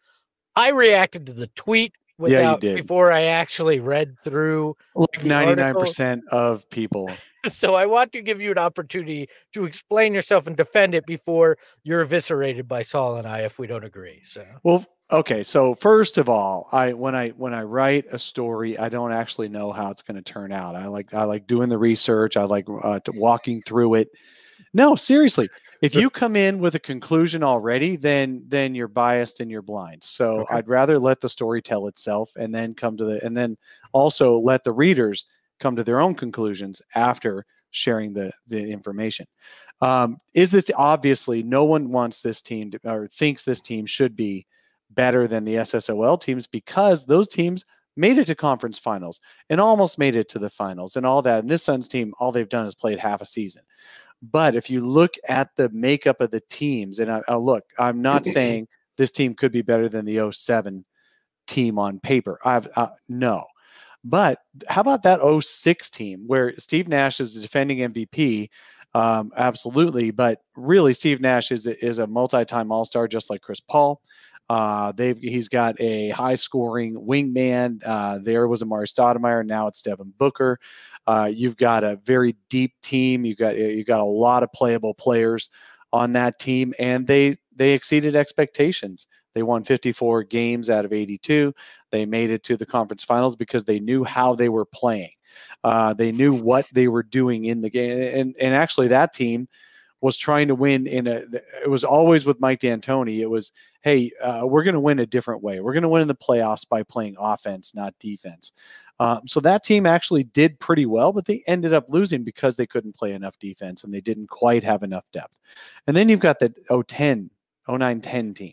I reacted to the tweet Yeah, without did. before I actually read through. Like ninety nine percent of people. So I want to give you an opportunity to explain yourself and defend it before you're eviscerated by Saul and I if we don't agree. So Well, okay. So first of all, I when I when I write a story, I don't actually know how it's going to turn out. I like I like doing the research. I like uh, to walking through it. No, seriously. If you come in with a conclusion already, then then you're biased and you're blind. So Okay. I'd rather let the story tell itself and then come to the and then also let the readers come to their own conclusions after sharing the the information. Um, is this obviously no one wants this team to, or thinks this team should be better than the SSOL teams because those teams made it to conference finals and almost made it to the finals and all that. And this Suns team, all they've done is played half a season. But if you look at the makeup of the teams, and I, I look, I'm not saying this team could be better than the 07 team on paper. I've uh, no. But how about that 06 team where Steve Nash is the defending MVP? Um, absolutely, but really, Steve Nash is a, is a multi-time All-Star, just like Chris Paul. Uh, they've he's got a high-scoring wingman. Uh, there was Amar'e Stoudemire. Now it's Devin Booker. Uh, you've got a very deep team. You got you got a lot of playable players on that team, and they they exceeded expectations. They won 54 games out of 82. They made it to the conference finals because they knew how they were playing. Uh, they knew what they were doing in the game, and and actually that team was trying to win in a. It was always with Mike D'Antoni. It was, hey, uh, we're going to win a different way. We're going to win in the playoffs by playing offense, not defense. Um, so that team actually did pretty well, but they ended up losing because they couldn't play enough defense and they didn't quite have enough depth. And then you've got the 010, 09 10 team.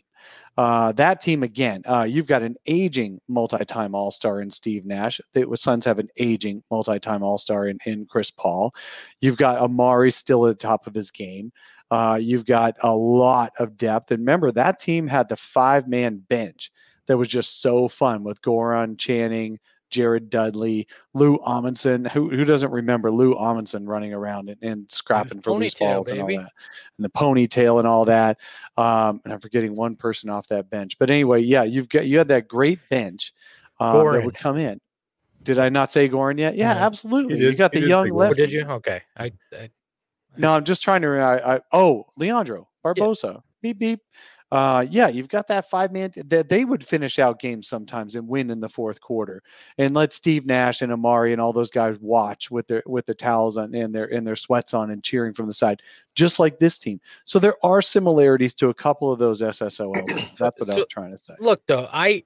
Uh, that team again, uh, you've got an aging multi-time All-Star in Steve Nash. The Suns have an aging multi-time All-Star in, in Chris Paul. You've got Amar'e still at the top of his game. Uh, you've got a lot of depth. And remember, that team had the five-man bench that was just so fun with Goran, Channing, Jared Dudley, Lou Amundson. Who who doesn't remember Lou Amundson running around and, and scrapping for loose balls baby. and all that, and the ponytail and all that. Um, and I'm forgetting one person off that bench. But anyway, yeah, you've got you had that great bench uh, that would come in. Did I not say Goran yet? Yeah, mm-hmm. absolutely. You, you got the young left. Did you? Okay. I, I, No, I'm just trying to. I, I oh, Leandro Barbosa. Yeah. Beep beep uh, yeah, you've got that five man that they would finish out games sometimes and win in the fourth quarter, and let Steve Nash and Amar'e and all those guys watch with their with the towels on and their and their sweats on and cheering from the side, just like this team. So there are similarities to a couple of those teams. That's what so, I was trying to say. Look, though, I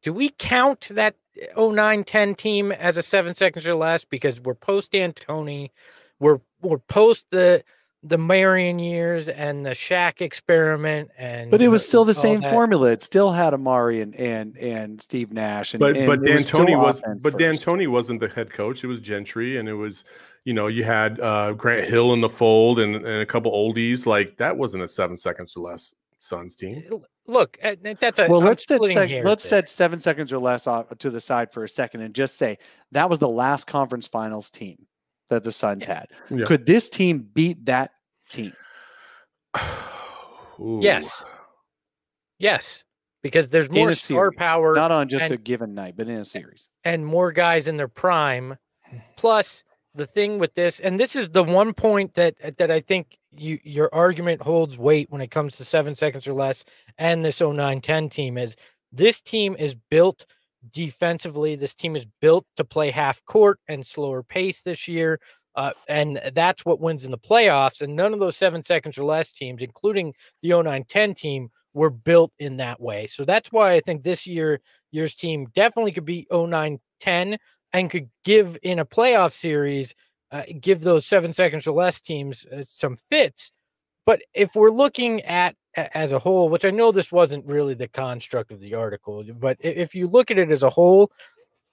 do we count that 0910 team as a seven seconds or less because we're post D'Antoni, we're we're post the the Marion years and the Shaq experiment and but it was still the same that. formula. It still had Amar'e and and, and Steve Nash and but and but D'Antoni was, was but D'Antoni wasn't the head coach. It was Gentry and it was you know you had uh, Grant Hill in the fold and, and a couple oldies like that wasn't a seven seconds or less Suns team. Look, eh, that's a well. I'm let's set, sec- let's set seven seconds or less off to the side for a second and just say that was the last conference finals team that the Suns had. Yeah. Could this team beat that team? yes. Yes. Because there's more star series. power. Not on just and, a given night, but in a series. And more guys in their prime. Plus, the thing with this, and this is the one point that that I think you your argument holds weight when it comes to seven seconds or less and this 0910 team is this team is built defensively. This team is built to play half court and slower pace this year. Uh, and that's what wins in the playoffs. And none of those seven seconds or less teams, including the 09 10 team, were built in that way. So that's why I think this year, year's team definitely could be 09 10 and could give in a playoff series, uh, give those seven seconds or less teams uh, some fits. But if we're looking at as a whole, which I know this wasn't really the construct of the article, but if you look at it as a whole,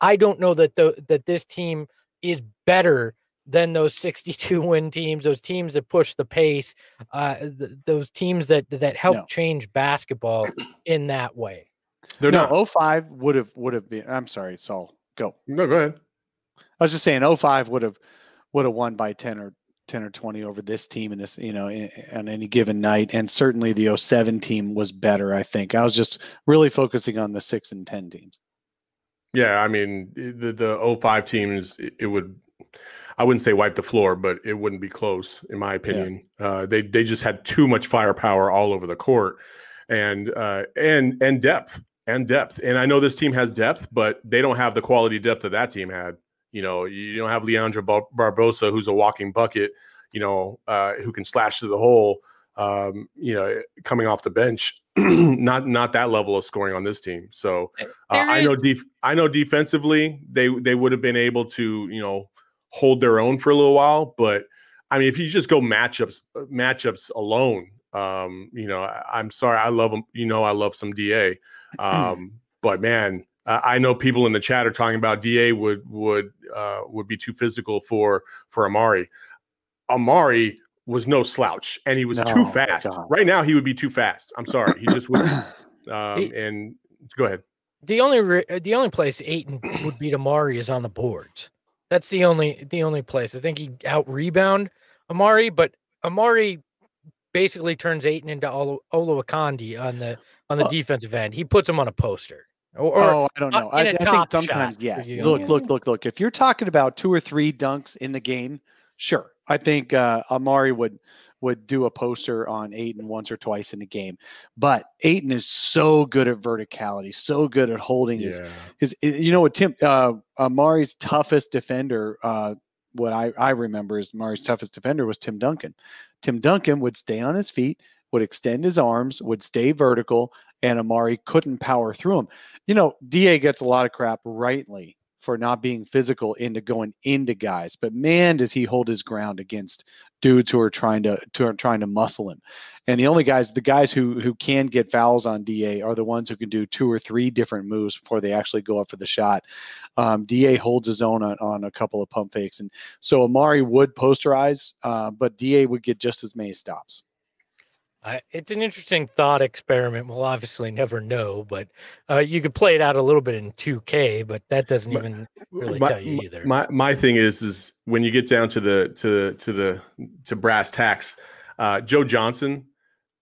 I don't know that the that this team is better than those 62 win teams, those teams that push the pace, uh, th- those teams that that help no. change basketball in that way. They're no, not. 05 would have would have been. I'm sorry, Saul. Go. No, go ahead. I was just saying 05 would have would have won by 10 or 10 or 20 over this team in this, you know, in, on any given night. And certainly the 07 team was better, I think. I was just really focusing on the six and 10 teams. Yeah, I mean the the 05 teams it would I wouldn't say wipe the floor, but it wouldn't be close, in my opinion. Yeah. Uh, they they just had too much firepower all over the court, and uh, and and depth and depth. And I know this team has depth, but they don't have the quality depth that that team had. You know, you don't have Leandro Bar- Barbosa, who's a walking bucket. You know, uh, who can slash to the hole. Um, you know, coming off the bench. not not that level of scoring on this team. So uh, I know def- I know defensively they they would have been able to you know hold their own for a little while. But I mean, if you just go matchups uh, matchups alone, um, you know, I, am sorry, I love them. You know, I love some Da, um, but man, I, I know people in the chat are talking about Da would would uh, would be too physical for for Amari. Amar'e was no slouch, and he was no, too fast. Right now, he would be too fast. I'm sorry, he just would. Um, he, and go ahead. The only re- the only place Ayton would beat Amar'e is on the boards. That's the only the only place. I think he out rebound Amar'e, but Amar'e basically turns Ayton into Olo, Olowokandi on the on the oh. defensive end. He puts him on a poster. Or, oh, I don't know. I, I think sometimes yes. Look, look, look, look. If you're talking about two or three dunks in the game, sure. I think uh, Amar'e would would do a poster on Ayton once or twice in the game. But Ayton is so good at verticality, so good at holding yeah. his, his, you know what, Tim, uh, Amar'e's toughest defender, uh, what I, I remember is Amar'e's toughest defender was Tim Duncan. Tim Duncan would stay on his feet, would extend his arms, would stay vertical, and Amar'e couldn't power through him. You know, DA gets a lot of crap rightly for not being physical into going into guys, but man, does he hold his ground against dudes who are trying to, to trying to muscle him. And the only guys, the guys who who can get fouls on Da are the ones who can do two or three different moves before they actually go up for the shot. Um, Da holds his own on, on a couple of pump fakes, and so Amar'e would posterize, uh, but Da would get just as many stops. I, it's an interesting thought experiment. We'll obviously never know, but uh, you could play it out a little bit in 2K, but that doesn't My- even really my, tell you either. My my thing is is when you get down to the to to the to brass tacks, uh, Joe Johnson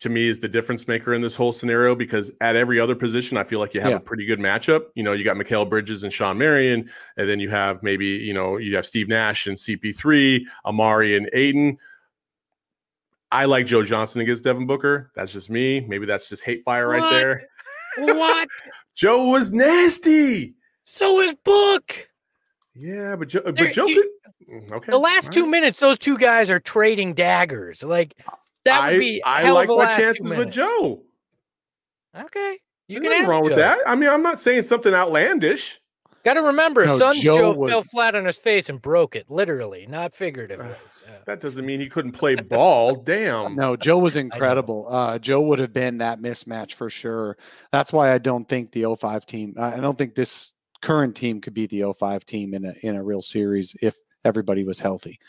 to me is the difference maker in this whole scenario because at every other position, I feel like you have Yeah. a pretty good matchup. You know, you got Mikal Bridges and Shawn Marion, and then you have maybe you know you have Steve Nash and CP3, Amar'e and Ayton. I like Joe Johnson against Devin Booker. That's just me. Maybe that's just hate fire right What? there. what? Joe was nasty. So is Book. Yeah, but Joe, There- but Joe you- could. Mm, Okay. The last all two minutes, those two guys are trading daggers. Like that would be. I hell like my chances with. Joe. Okay, you There's can wrong with that. I mean, I'm not saying something outlandish. Got to remember, No, Son's Joe Joe, was- fell flat on his face and broke it, literally, not figuratively. so. That doesn't mean he couldn't play ball. Damn. No, Joe was incredible. Uh, Joe would have been that mismatch for sure. That's why I don't think the 05 team, I I don't think this current team could be the 05 team in a in a real series if everybody was healthy.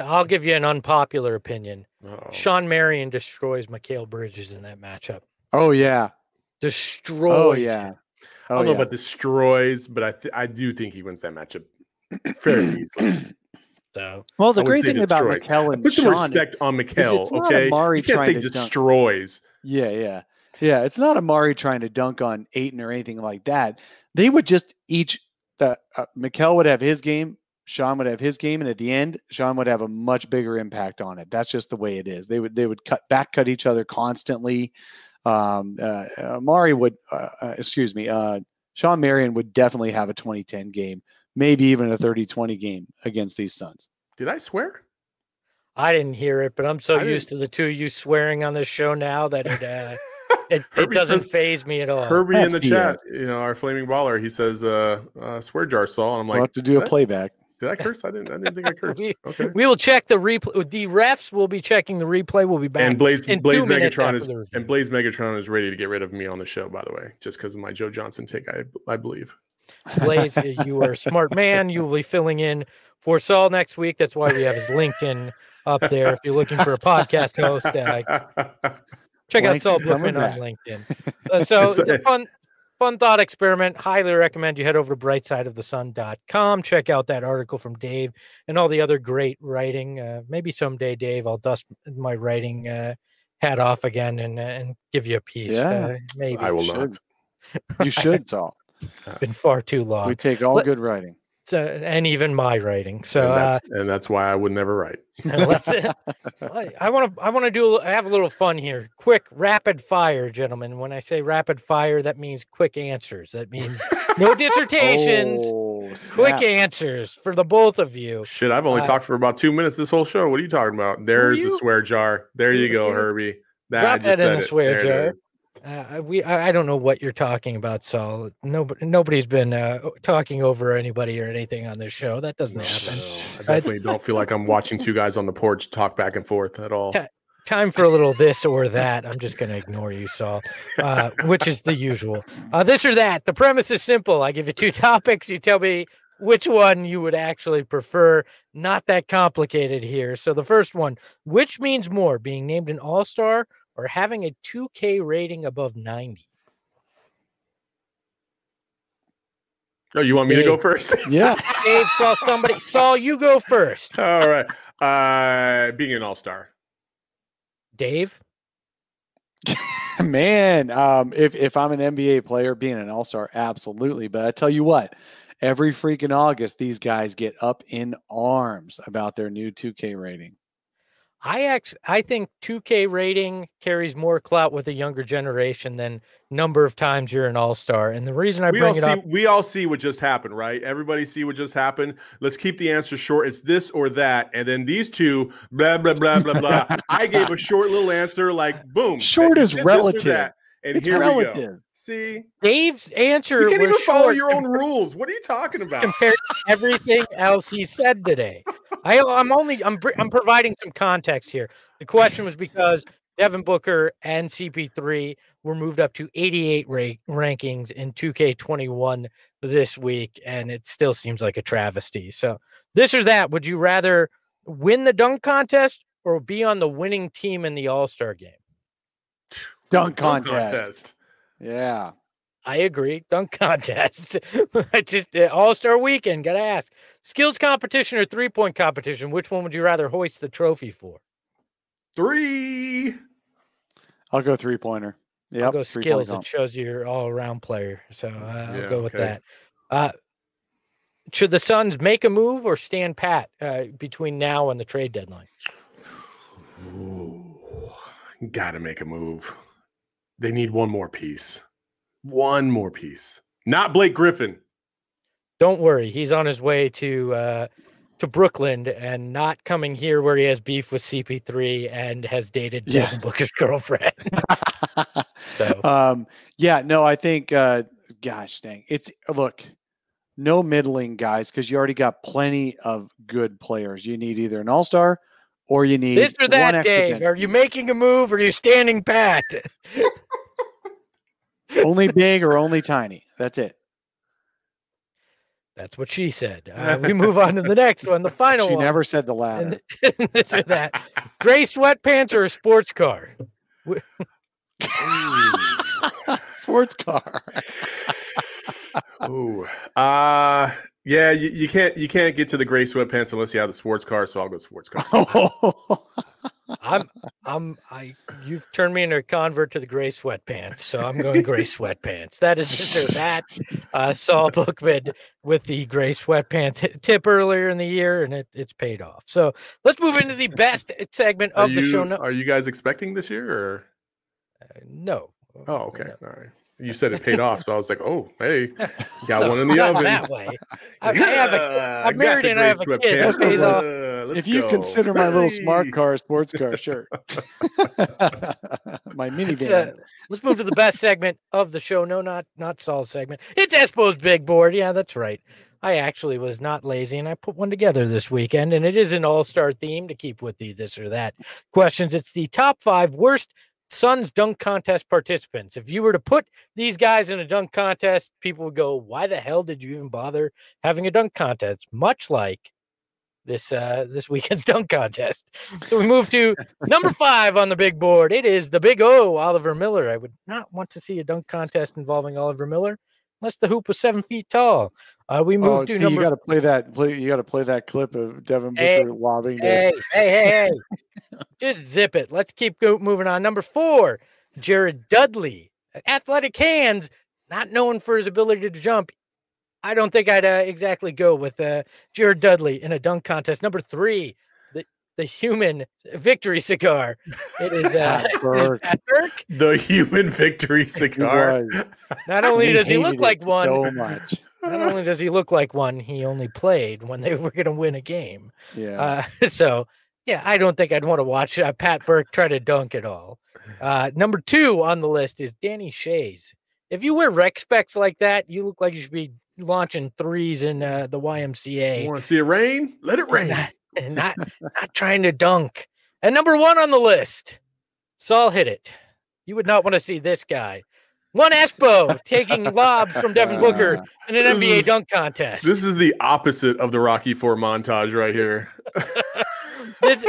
I'll give you an unpopular opinion. Uh-oh. Shawn Marion destroys Mikal Bridges in that matchup. Oh yeah. Destroys. Oh him. Yeah. I Oh, don't know yeah. about destroys, but I th- I do think he wins that matchup fairly easily. So Well, the great say thing about destroys. Mikal and Put some Shawn, respect on Mikal, it's not okay? Amar'e You can't say to dunk. destroys. Yeah, yeah. Yeah, it's not Amar'e trying to dunk on Ayton or anything like that. They would just each the uh, Mikal would have his game, Shawn would have his game, and at the end, Shawn would have a much bigger impact on it. That's just the way it is. They would they would cut back cut each other constantly. Um, uh, Amar'e would, uh, uh, excuse me, uh, Shawn Marion would definitely have a 2010 game, maybe even a 30-20 game against these Suns. Did I swear? I didn't hear it, but I'm so I used to the two of you swearing on this show now that it uh, it, it doesn't says- phase me at all. Herbie in the FBS. chat, you know, our flaming baller, he says, uh, uh swear jar Saul. And I'm we'll like, have to do a playback. Did I curse? I didn't I didn't think I cursed. We- Okay. We will check the replay. The refs will be checking the replay. We'll be back. And Blaze in Blaze two Megatron is and Blaze Megatron is ready to get rid of me on the show, by the way, just because of my Joe Johnson take, I I believe. Blaze, you are a smart man. You will be filling in for Saul next week. That's why we have his LinkedIn up there. If you're looking for a podcast host, uh, check out Saul coming on. LinkedIn. Uh, so It's, it's fun, fun thought experiment. Highly recommend you head over to brightsideofthesun.com. Check out that article from Dave and all the other great writing. Uh, maybe someday, Dave, I'll dust my writing uh, hat off again and uh, and give you a piece. Yeah. Uh, maybe I will should. not. You should, Saul. It's been far too long. We take all Let- good writing. So, and even my writing. So and, uh, that's, and that's why I would never write. let's. I want to. I want to do. I have a little fun here. Quick, rapid fire, gentlemen. When I say rapid fire, that means quick answers. That means no dissertations. Oh, quick answers for the both of you. Shit, I've only Uh, talked for about two minutes this whole show. What are you talking about? There's the swear jar. There you go, Herbie. That, Drop I that in the swear There it jar. Uh, we. I, I don't know what you're talking about, Saul. Nobody. Nobody's been uh, talking over anybody or anything on this show. That doesn't happen. I definitely don't feel like I'm watching two guys on the porch talk back and forth at all. Time for a little this or that. I'm just going to ignore you, Saul, uh, which is the usual. Uh, this or that. The premise is simple. I give you two topics. You tell me which one you would actually prefer. Not that complicated here. So the first one, which means more, being named an All Star or having a 2K rating above 90? Oh, you want me to go first? Yeah. Dave saw somebody. Saul, you go first. all right. Uh, being an all star. Dave. Man, um, if if I'm an NBA player, being an All Star, absolutely. But I tell you what, every freaking August, these guys get up in arms about their new 2K rating. I actually I think 2K rating carries more clout with a younger generation than number of times you're an all star. And the reason I we bring it see up, we all see what just happened, right? Everybody see what just happened. Let's keep the answer short. It's this or that, and then these two, blah blah blah blah blah. I gave a short little answer, like boom. Short is did this or relative. That, and It's here we go. relative. See, Dave's answer you can't was even follow your own rules. What are you talking about? compared to everything else he said today. I, I'm only I'm I'm providing some context here. The question was because Devin Booker and CP3 were moved up to 88 ra- rankings in 2K21 this week, and it still seems like a travesty. So, this or that, would you rather win the dunk contest or be on the winning team in the All Star game? Dunk Dunk contest. Yeah. I agree. Dunk contest. I just uh, All Star Weekend. Got to ask: skills competition or three point competition? Which one would you rather hoist the trophy for? Three. I'll go three pointer. I'll go skills. It shows you're all around player. So uh, I'll Yeah, go with okay. that. Uh, should the Suns make a move or stand pat uh, between now and the trade deadline? Ooh, gotta make a move. They need one more piece. One more piece. Not Blake Griffin. Don't worry, he's on his way to uh, to Brooklyn and not coming here where he has beef with CP3 and has dated Yeah. Devin Booker's girlfriend. So um, yeah, no, I think, uh, gosh dang, it's look, no middling guys because you already got plenty of good players. You need either an all star or you need this or that, extra Dave. Are you making a move or are you standing pat? only big or only tiny? That's it. That's what she said. Uh, we move on to the next one, the final She one. never said the latter. And this or that. Gray sweatpants or a sports car? Sports car. Ooh. Uh yeah, you, you can't you can't get to the gray sweatpants unless you have the sports car, so I'll go sports car. I'm I'm I you've turned me into a convert to the gray sweatpants, so I'm going gray sweatpants. That is or that. Uh Saul Bookman with the gray sweatpants tip earlier in the year, and it, it's paid off. So let's move into the best segment of the show. No, are you guys expecting this year or no. oh okay. No. All right. You said it paid off, so I was like, oh hey, got one in the oven. that way. I, I have a Yeah, I'm married and I have a kid. sweatpants. That pays off. Uh, if you go. consider my little smart car a sports car, sure. my Let's, minivan. uh, let's move to the best segment of the show. No, not not Saul's segment. It's Espo's big board. Yeah, that's right. I actually was not lazy and I put one together this weekend, and it is an all-star theme to keep with the this or that questions. It's the top five worst Suns dunk contest participants. If you were to put these guys in a dunk contest, people would go, "Why the hell did you even bother having a dunk contest?" Much like this uh this weekend's dunk contest. So we move to number five on the big board. It is the big O, Oliver Miller. I would not want to see a dunk contest involving Oliver Miller unless the hoop was seven feet tall. Uh, we moved Oh, to T, number. you got to play that. Play, you got to play that clip of Devin Hey, Booker lobbing. to- hey, hey, hey, hey! Just zip it. Let's keep go- moving on. Number four, Jared Dudley, athletic hands, not known for his ability to jump. I don't think I'd uh, exactly go with uh, Jared Dudley in a dunk contest. Number three, the the human victory cigar. It is uh, Pat Burke. Pat Burke. the human victory cigar. Not only does he look like one, so much. not only does he look like one, he only played when they were going to win a game. Yeah. Uh, so, yeah, I don't think I'd want to watch uh, Pat Burke try to dunk at all. Uh, number two on the list is Danny Schayes. If you wear rec specs like that, you look like you should be launching threes in uh, the YMCA Want to see it rain? Let it rain. Not, and not not trying to dunk. And number one on the list, Saul hit it. You would not want to see this guy. One Espo taking lobs from Devin Booker in an This NBA is- dunk contest. This is the opposite of the Rocky Four montage right here. this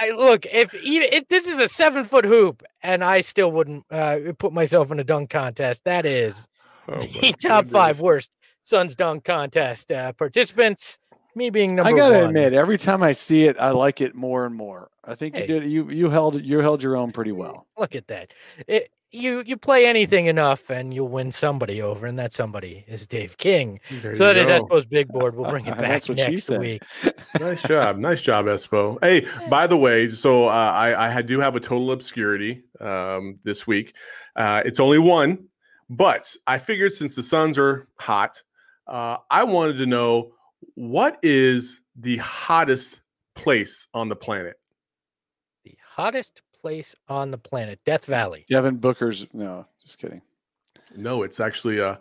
I look if even if this is a seven foot hoop and I still wouldn't uh, put myself in a dunk contest. That is Oh, the top five worst Suns dunk contest uh, participants. Me being number I gotta one. admit, every time I see it, I like it more and more. I think Hey. you did. You you held you held your own pretty well. Look at that. It, you you play anything enough and you'll win somebody over, and that somebody is Dave King. There So you that is go. Espo's big board. We'll bring it back That's what she next week. nice job nice job espo hey by the way so uh, i i had- do have a total obscurity um this week uh it's only one but i figured since the suns are hot uh i wanted to know what is the hottest place on the planet The hottest place on the planet, Death Valley. Devin Booker's. No, just kidding. no it's actually uh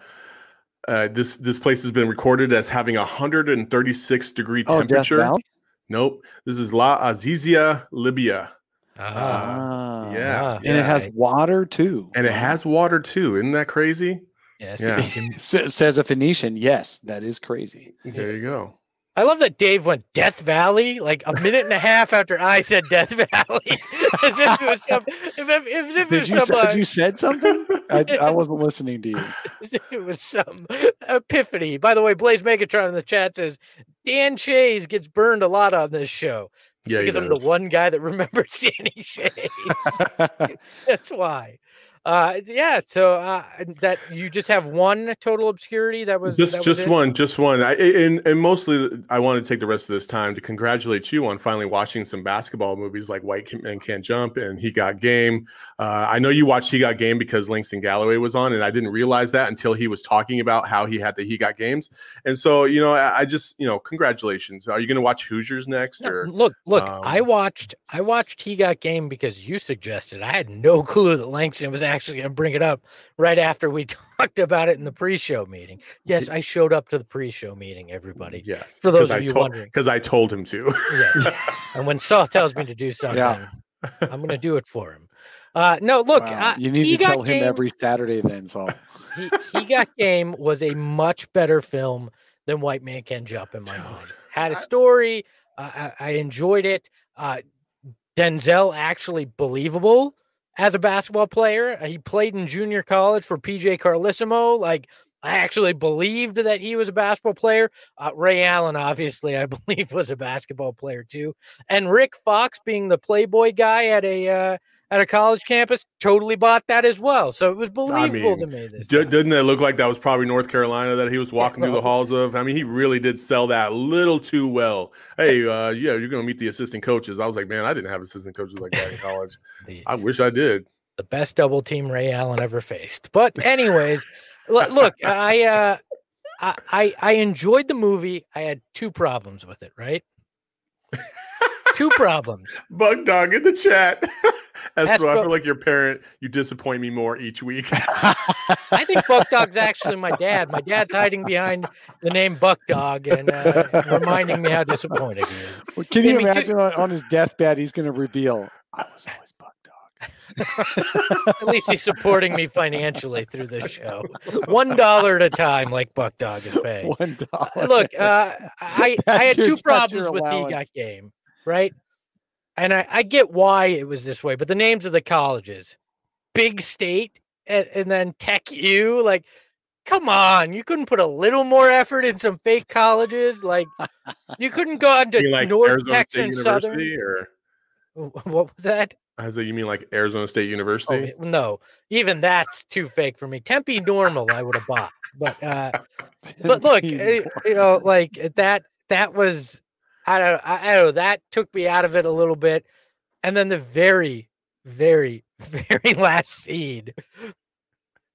uh, this this place has been recorded as having a 136 degree Oh, Death temperature. Valley? nope, this is La Azizia, Libya. Ah, Ah, yeah. and it has water too. and it has water too. Isn't that crazy? Yes. Yeah. you can- Sa- says a Phoenician. Yes, that is crazy. There you go. I love that Dave went Death Valley like a minute and a half after I said Death Valley, as if it was some, if, if, as if it Did was you, some, say, uh, did you said something? I, I wasn't listening to you. as if it was some epiphany. By the way, Blaze Megatron in the chat says Dan Schayes gets burned a lot on this show Yeah, because I'm the one guy that remembers Danny Schayes. That's why. Uh, yeah. So uh, that you just have one total obscurity. That was just that just one, just one. I and and mostly, I want to take the rest of this time to congratulate you on finally watching some basketball movies like White Men Can't Jump and He Got Game. Uh, I know you watched He Got Game because Langston Galloway was on, and I didn't realize that until he was talking about how he had the He Got Games. And so, you know, I, I just, you know, congratulations. Are you going to watch Hoosiers next, No, or look, look, I um, watched I watched He Got Game because you suggested. I had no clue that Langston was actually going to bring it up right after we talked about it in the pre-show meeting. Yes, I showed up to the pre-show meeting, everybody. yes? For those of I you told, wondering. because I told him to. Yeah. and when Saul tells me to do something, I'm going to do it for him. Uh, no, look, Wow, uh, you need He to Got tell him every Saturday then, Saul. he, he Got Game was a much better film than White Man Can Jump in my Dude, mind. Had a story. Uh, I, I enjoyed it. Uh, Denzel actually believable as a basketball player. Uh, He played in junior college for PJ Carlesimo. Like I actually believed that he was a basketball player. Uh, Ray Allen, obviously, I believe was a basketball player too. And Rick Fox, being the Playboy guy at a uh, at a college campus, totally bought that as well. So it was believable to mean, me. This D- didn't it look like that was probably North Carolina that he was walking through the halls of? I mean, he really did sell that a little too well. Hey, uh, yeah, you're gonna meet the assistant coaches. I was like, man, I didn't have assistant coaches like that in college. The- I wish I did. the best double team Ray Allen ever faced. But anyways, look, I uh I, I I enjoyed the movie. I had two problems with it, right? two problems. Buck Dog in the chat. That's why I feel like your parent. You disappoint me more each week. I think Buck Dog's actually my dad. My dad's hiding behind the name Buck Dog and uh, reminding me how disappointed he is. Well, Can you I mean, ju- imagine on, on his deathbed, he's going to reveal, I was always Buck Dog. At least he's supporting me financially through this show. One dollar at a time, like Buck Dog is paying. One dollar. look, uh, I I had your- two problems with He allowance. Got Game, right? And I, I get why it was this way, but the names of the colleges, Big State, and, and then Tech U, like, come on, you couldn't put a little more effort in some fake colleges, like, you couldn't go on to like North Arizona Texas State and Southern. University, or What was that? as a, you mean like Arizona State Oh, University? yeah, no, even that's too fake for me. Tempe Normal, I would have bought, but uh, but look, eh, you know, like that that was I don't I, I don't know that took me out of it a little bit, and then the very very very last scene,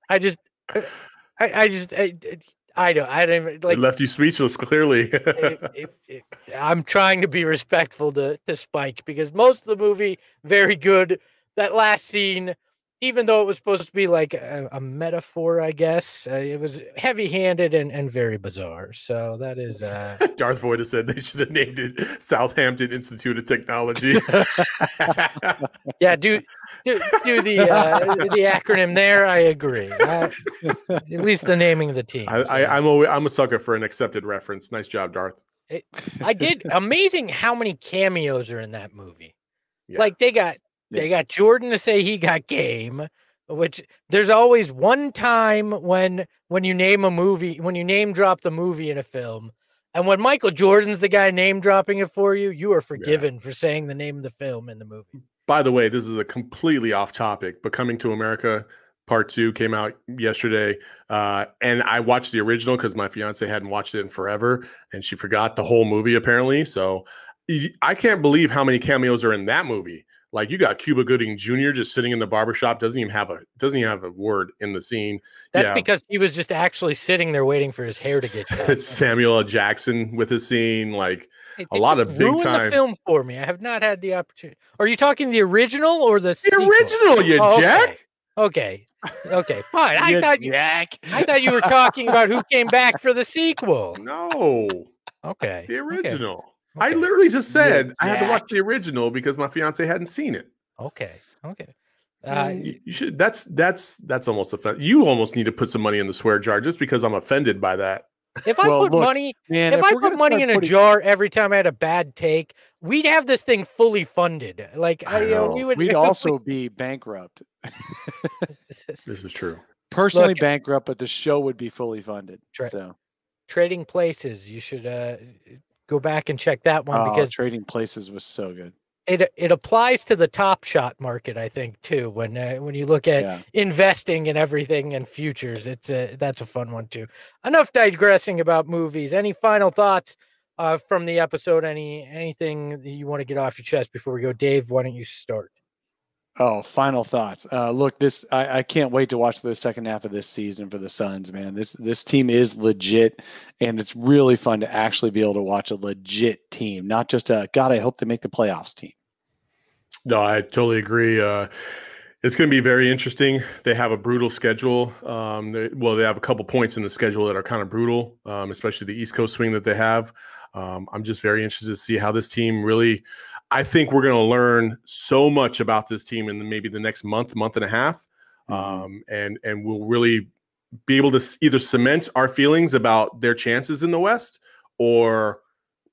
I just I, I just I, I don't I don't even it like. left you speechless. Clearly. it- it- it- I'm trying to be respectful to to Spike because most of the movie very good. That last scene, even though it was supposed to be like a, a metaphor, I guess uh, it was heavy-handed and, and very bizarre. So that is uh, Darth Vader said they should have named it South Harmon Institute of Technology. yeah. Do do do the uh, the acronym there. I agree. Uh, at least the naming of the team. I, so. I, I'm a, I'm a sucker for an accepted reference. Nice job, Darth. I did amazing how many cameos are in that movie. Yeah. Like they got they got Jordan to say he got game, which there's always one time when when you name a movie, when you name drop the movie in a film, and when Michael Jordan's the guy name dropping it for you, you are forgiven for saying the name of the film in the movie. By the way, this is a completely off topic, but coming to America, Part Two came out yesterday, uh, and I watched the original because my fiance hadn't watched it in forever, and she forgot the whole movie apparently. So I can't believe how many cameos are in that movie. Like you got Cuba Gooding Jr. just sitting in the barbershop, doesn't even have a doesn't even have a word in the scene. That's Yeah. because he was just actually sitting there waiting for his hair to get cut. Samuel L. Jackson with his scene, like Hey, a lot of big ruined time- the film for me. I have not had the opportunity. Are you talking the original or the the sequel? original, you Oh, jack. Okay, okay, fine. I thought you, jack. I thought you were talking about who came back for the sequel. No, Okay, the okay, original. I literally just Yeah, said I had to watch the original because my fiance hadn't seen it. Okay, okay. Uh, you, you should. That's that's that's almost offensive. You almost need to put some money in the swear jar just because I'm offended by that. if I Well, put look, money, Man, if, I put money in a putting- jar every time I had a bad take, we'd have this thing fully funded. Like I I, you know, know. we would. we'd if we- also be bankrupt. This is true. Personally Look- bankrupt, but the show would be fully funded. Tra- so trading places. You should uh, go back and check that one oh, because trading places was so good. it it applies to the top shot market. I think too. When uh, when you look at Yeah. investing and everything and futures, it's a that's a fun one too. Enough digressing about movies. Any final thoughts uh, from the episode? Any anything that you want to get off your chest before we go, Dave? Why don't you start? Oh, final thoughts. Uh, look, this I, I can't wait to watch the second half of this season for the Suns, man. This this team is legit, and it's really fun to actually be able to watch a legit team, not just a God. I hope they make the playoffs team. No, I totally agree. Uh, it's going to be very interesting. They have a brutal schedule. Um, they, well, they have a couple points in the schedule that are kind of brutal, um, especially the East Coast swing that they have. Um, I'm just very interested to see how this team really. I think we're going to learn so much about this team in maybe the next month, month and a half, Mhm. um, and and we'll really be able to either cement our feelings about their chances in the West, or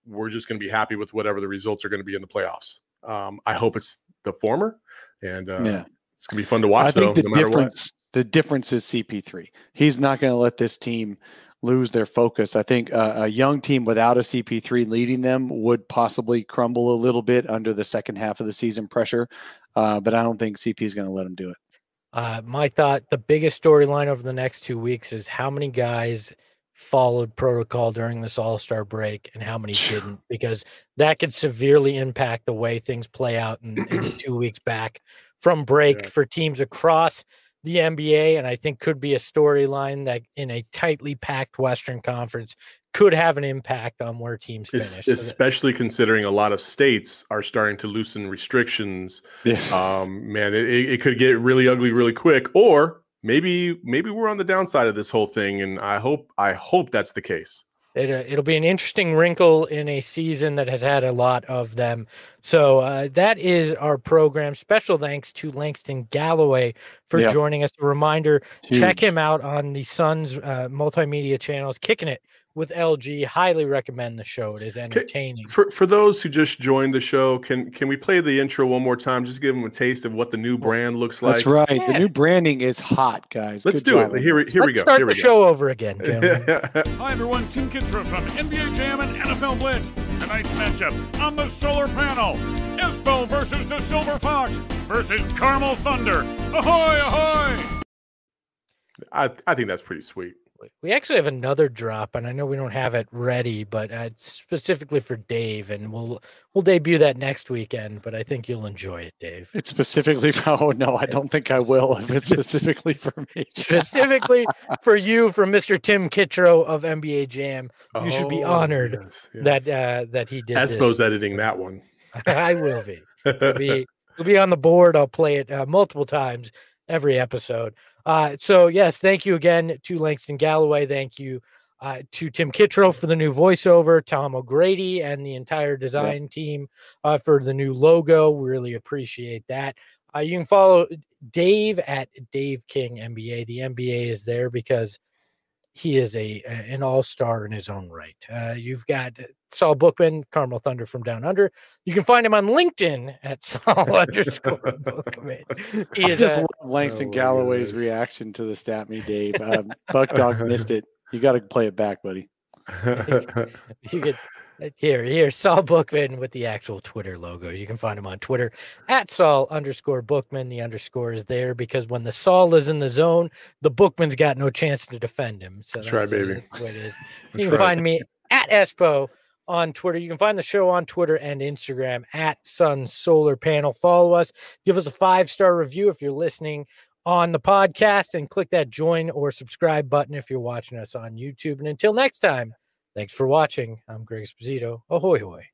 we're just going to be happy with whatever the results are going to be in the playoffs. Um, I hope it's the former, and uh, yeah. it's going to be fun to watch. I though, think the no matter what. difference the difference is CP3. He's not going to let this team lose their focus. I think uh, a young team without a CP3 leading them would possibly crumble a little bit under the second half of the season pressure, uh, but I don't think CP is going to let them do it. Uh, my thought: the biggest storyline over the next two weeks is how many guys followed protocol during this All Star break and how many didn't, because that could severely impact the way things play out in, in two weeks back from break Yeah. for teams across the NBA. And I think could be a storyline that in a tightly packed Western Conference could have an impact on where teams Es- finish. So that- especially considering a lot of states are starting to loosen restrictions. Yeah. Um, man, it, it it could get really ugly really quick, or maybe maybe we're on the downside of this whole thing, and I hope I hope that's the case. It, uh, it'll be an interesting wrinkle in a season that has had a lot of them. So uh, that is our program. Special thanks to Langston Galloway for Yeah. joining us. A reminder: check him out on the Suns uh, multimedia channels. Kicking it with LG. Highly recommend the show. It is entertaining. For for those who just joined the show, can can we play the intro one more time? Just give them a taste of what the new brand looks like. That's right. Yeah. The new branding is hot, guys. Let's Good do job it. Here we here we Let's go. start Here the we show over again, gentlemen. go. Hi everyone, Tim Kitzrow from NBA Jam and NFL Blitz. Tonight's matchup on the solar panel. Espo versus the Silver Fox versus Carmel Thunder. Ahoy, ahoy! I I think that's pretty sweet. We actually have another drop, and I know we don't have it ready, but uh, it's specifically for Dave, and we'll we'll debut that next weekend. But I think you'll enjoy it, Dave. It's specifically for, oh no, I don't think I will if it's specifically for me. specifically for you from Mr. Tim Kitzrow of NBA Jam. You should be Oh, honored yes, that uh, that he did Espo's this. editing that one. I will be. It'll be it'll be on the board. I'll play it uh, multiple times every episode. Uh, so yes, thank you again to Langston Galloway. Thank you uh, to Tim Kitzrow for the new voiceover, Tom O'Grady, and the entire design team uh, for the new logo. We really appreciate that. Uh, you can follow Dave at Dave King NBA. The NBA is there because he is a a- an all star in his own right. Uh, you've got Saul Bookman, Carmel Thunder from Down Under. You can find him on LinkedIn at Saul underscore Bookman. He I is just a, love Langston Oh Galloway's goodness. reaction to the stat me, Dave. Um, Buck Dog missed it. You got to play it back, buddy. you could Uh, Here, here, Saul Bookman with the actual Twitter logo. You can find him on Twitter at Saul underscore Bookman. The underscore is there because when the Saul is in the zone, the Bookman's got no chance to defend him. So That's right, it. baby. That's the way it is. That's you can right. find me at Espo on Twitter. You can find the show on Twitter and Instagram at Sun Solar Panel. Follow us. Give us a five star review if you're listening on the podcast and click that join or subscribe button if you're watching us on YouTube. And until next time, thanks for watching. I'm Greg Esposito. Ahoy, hoy.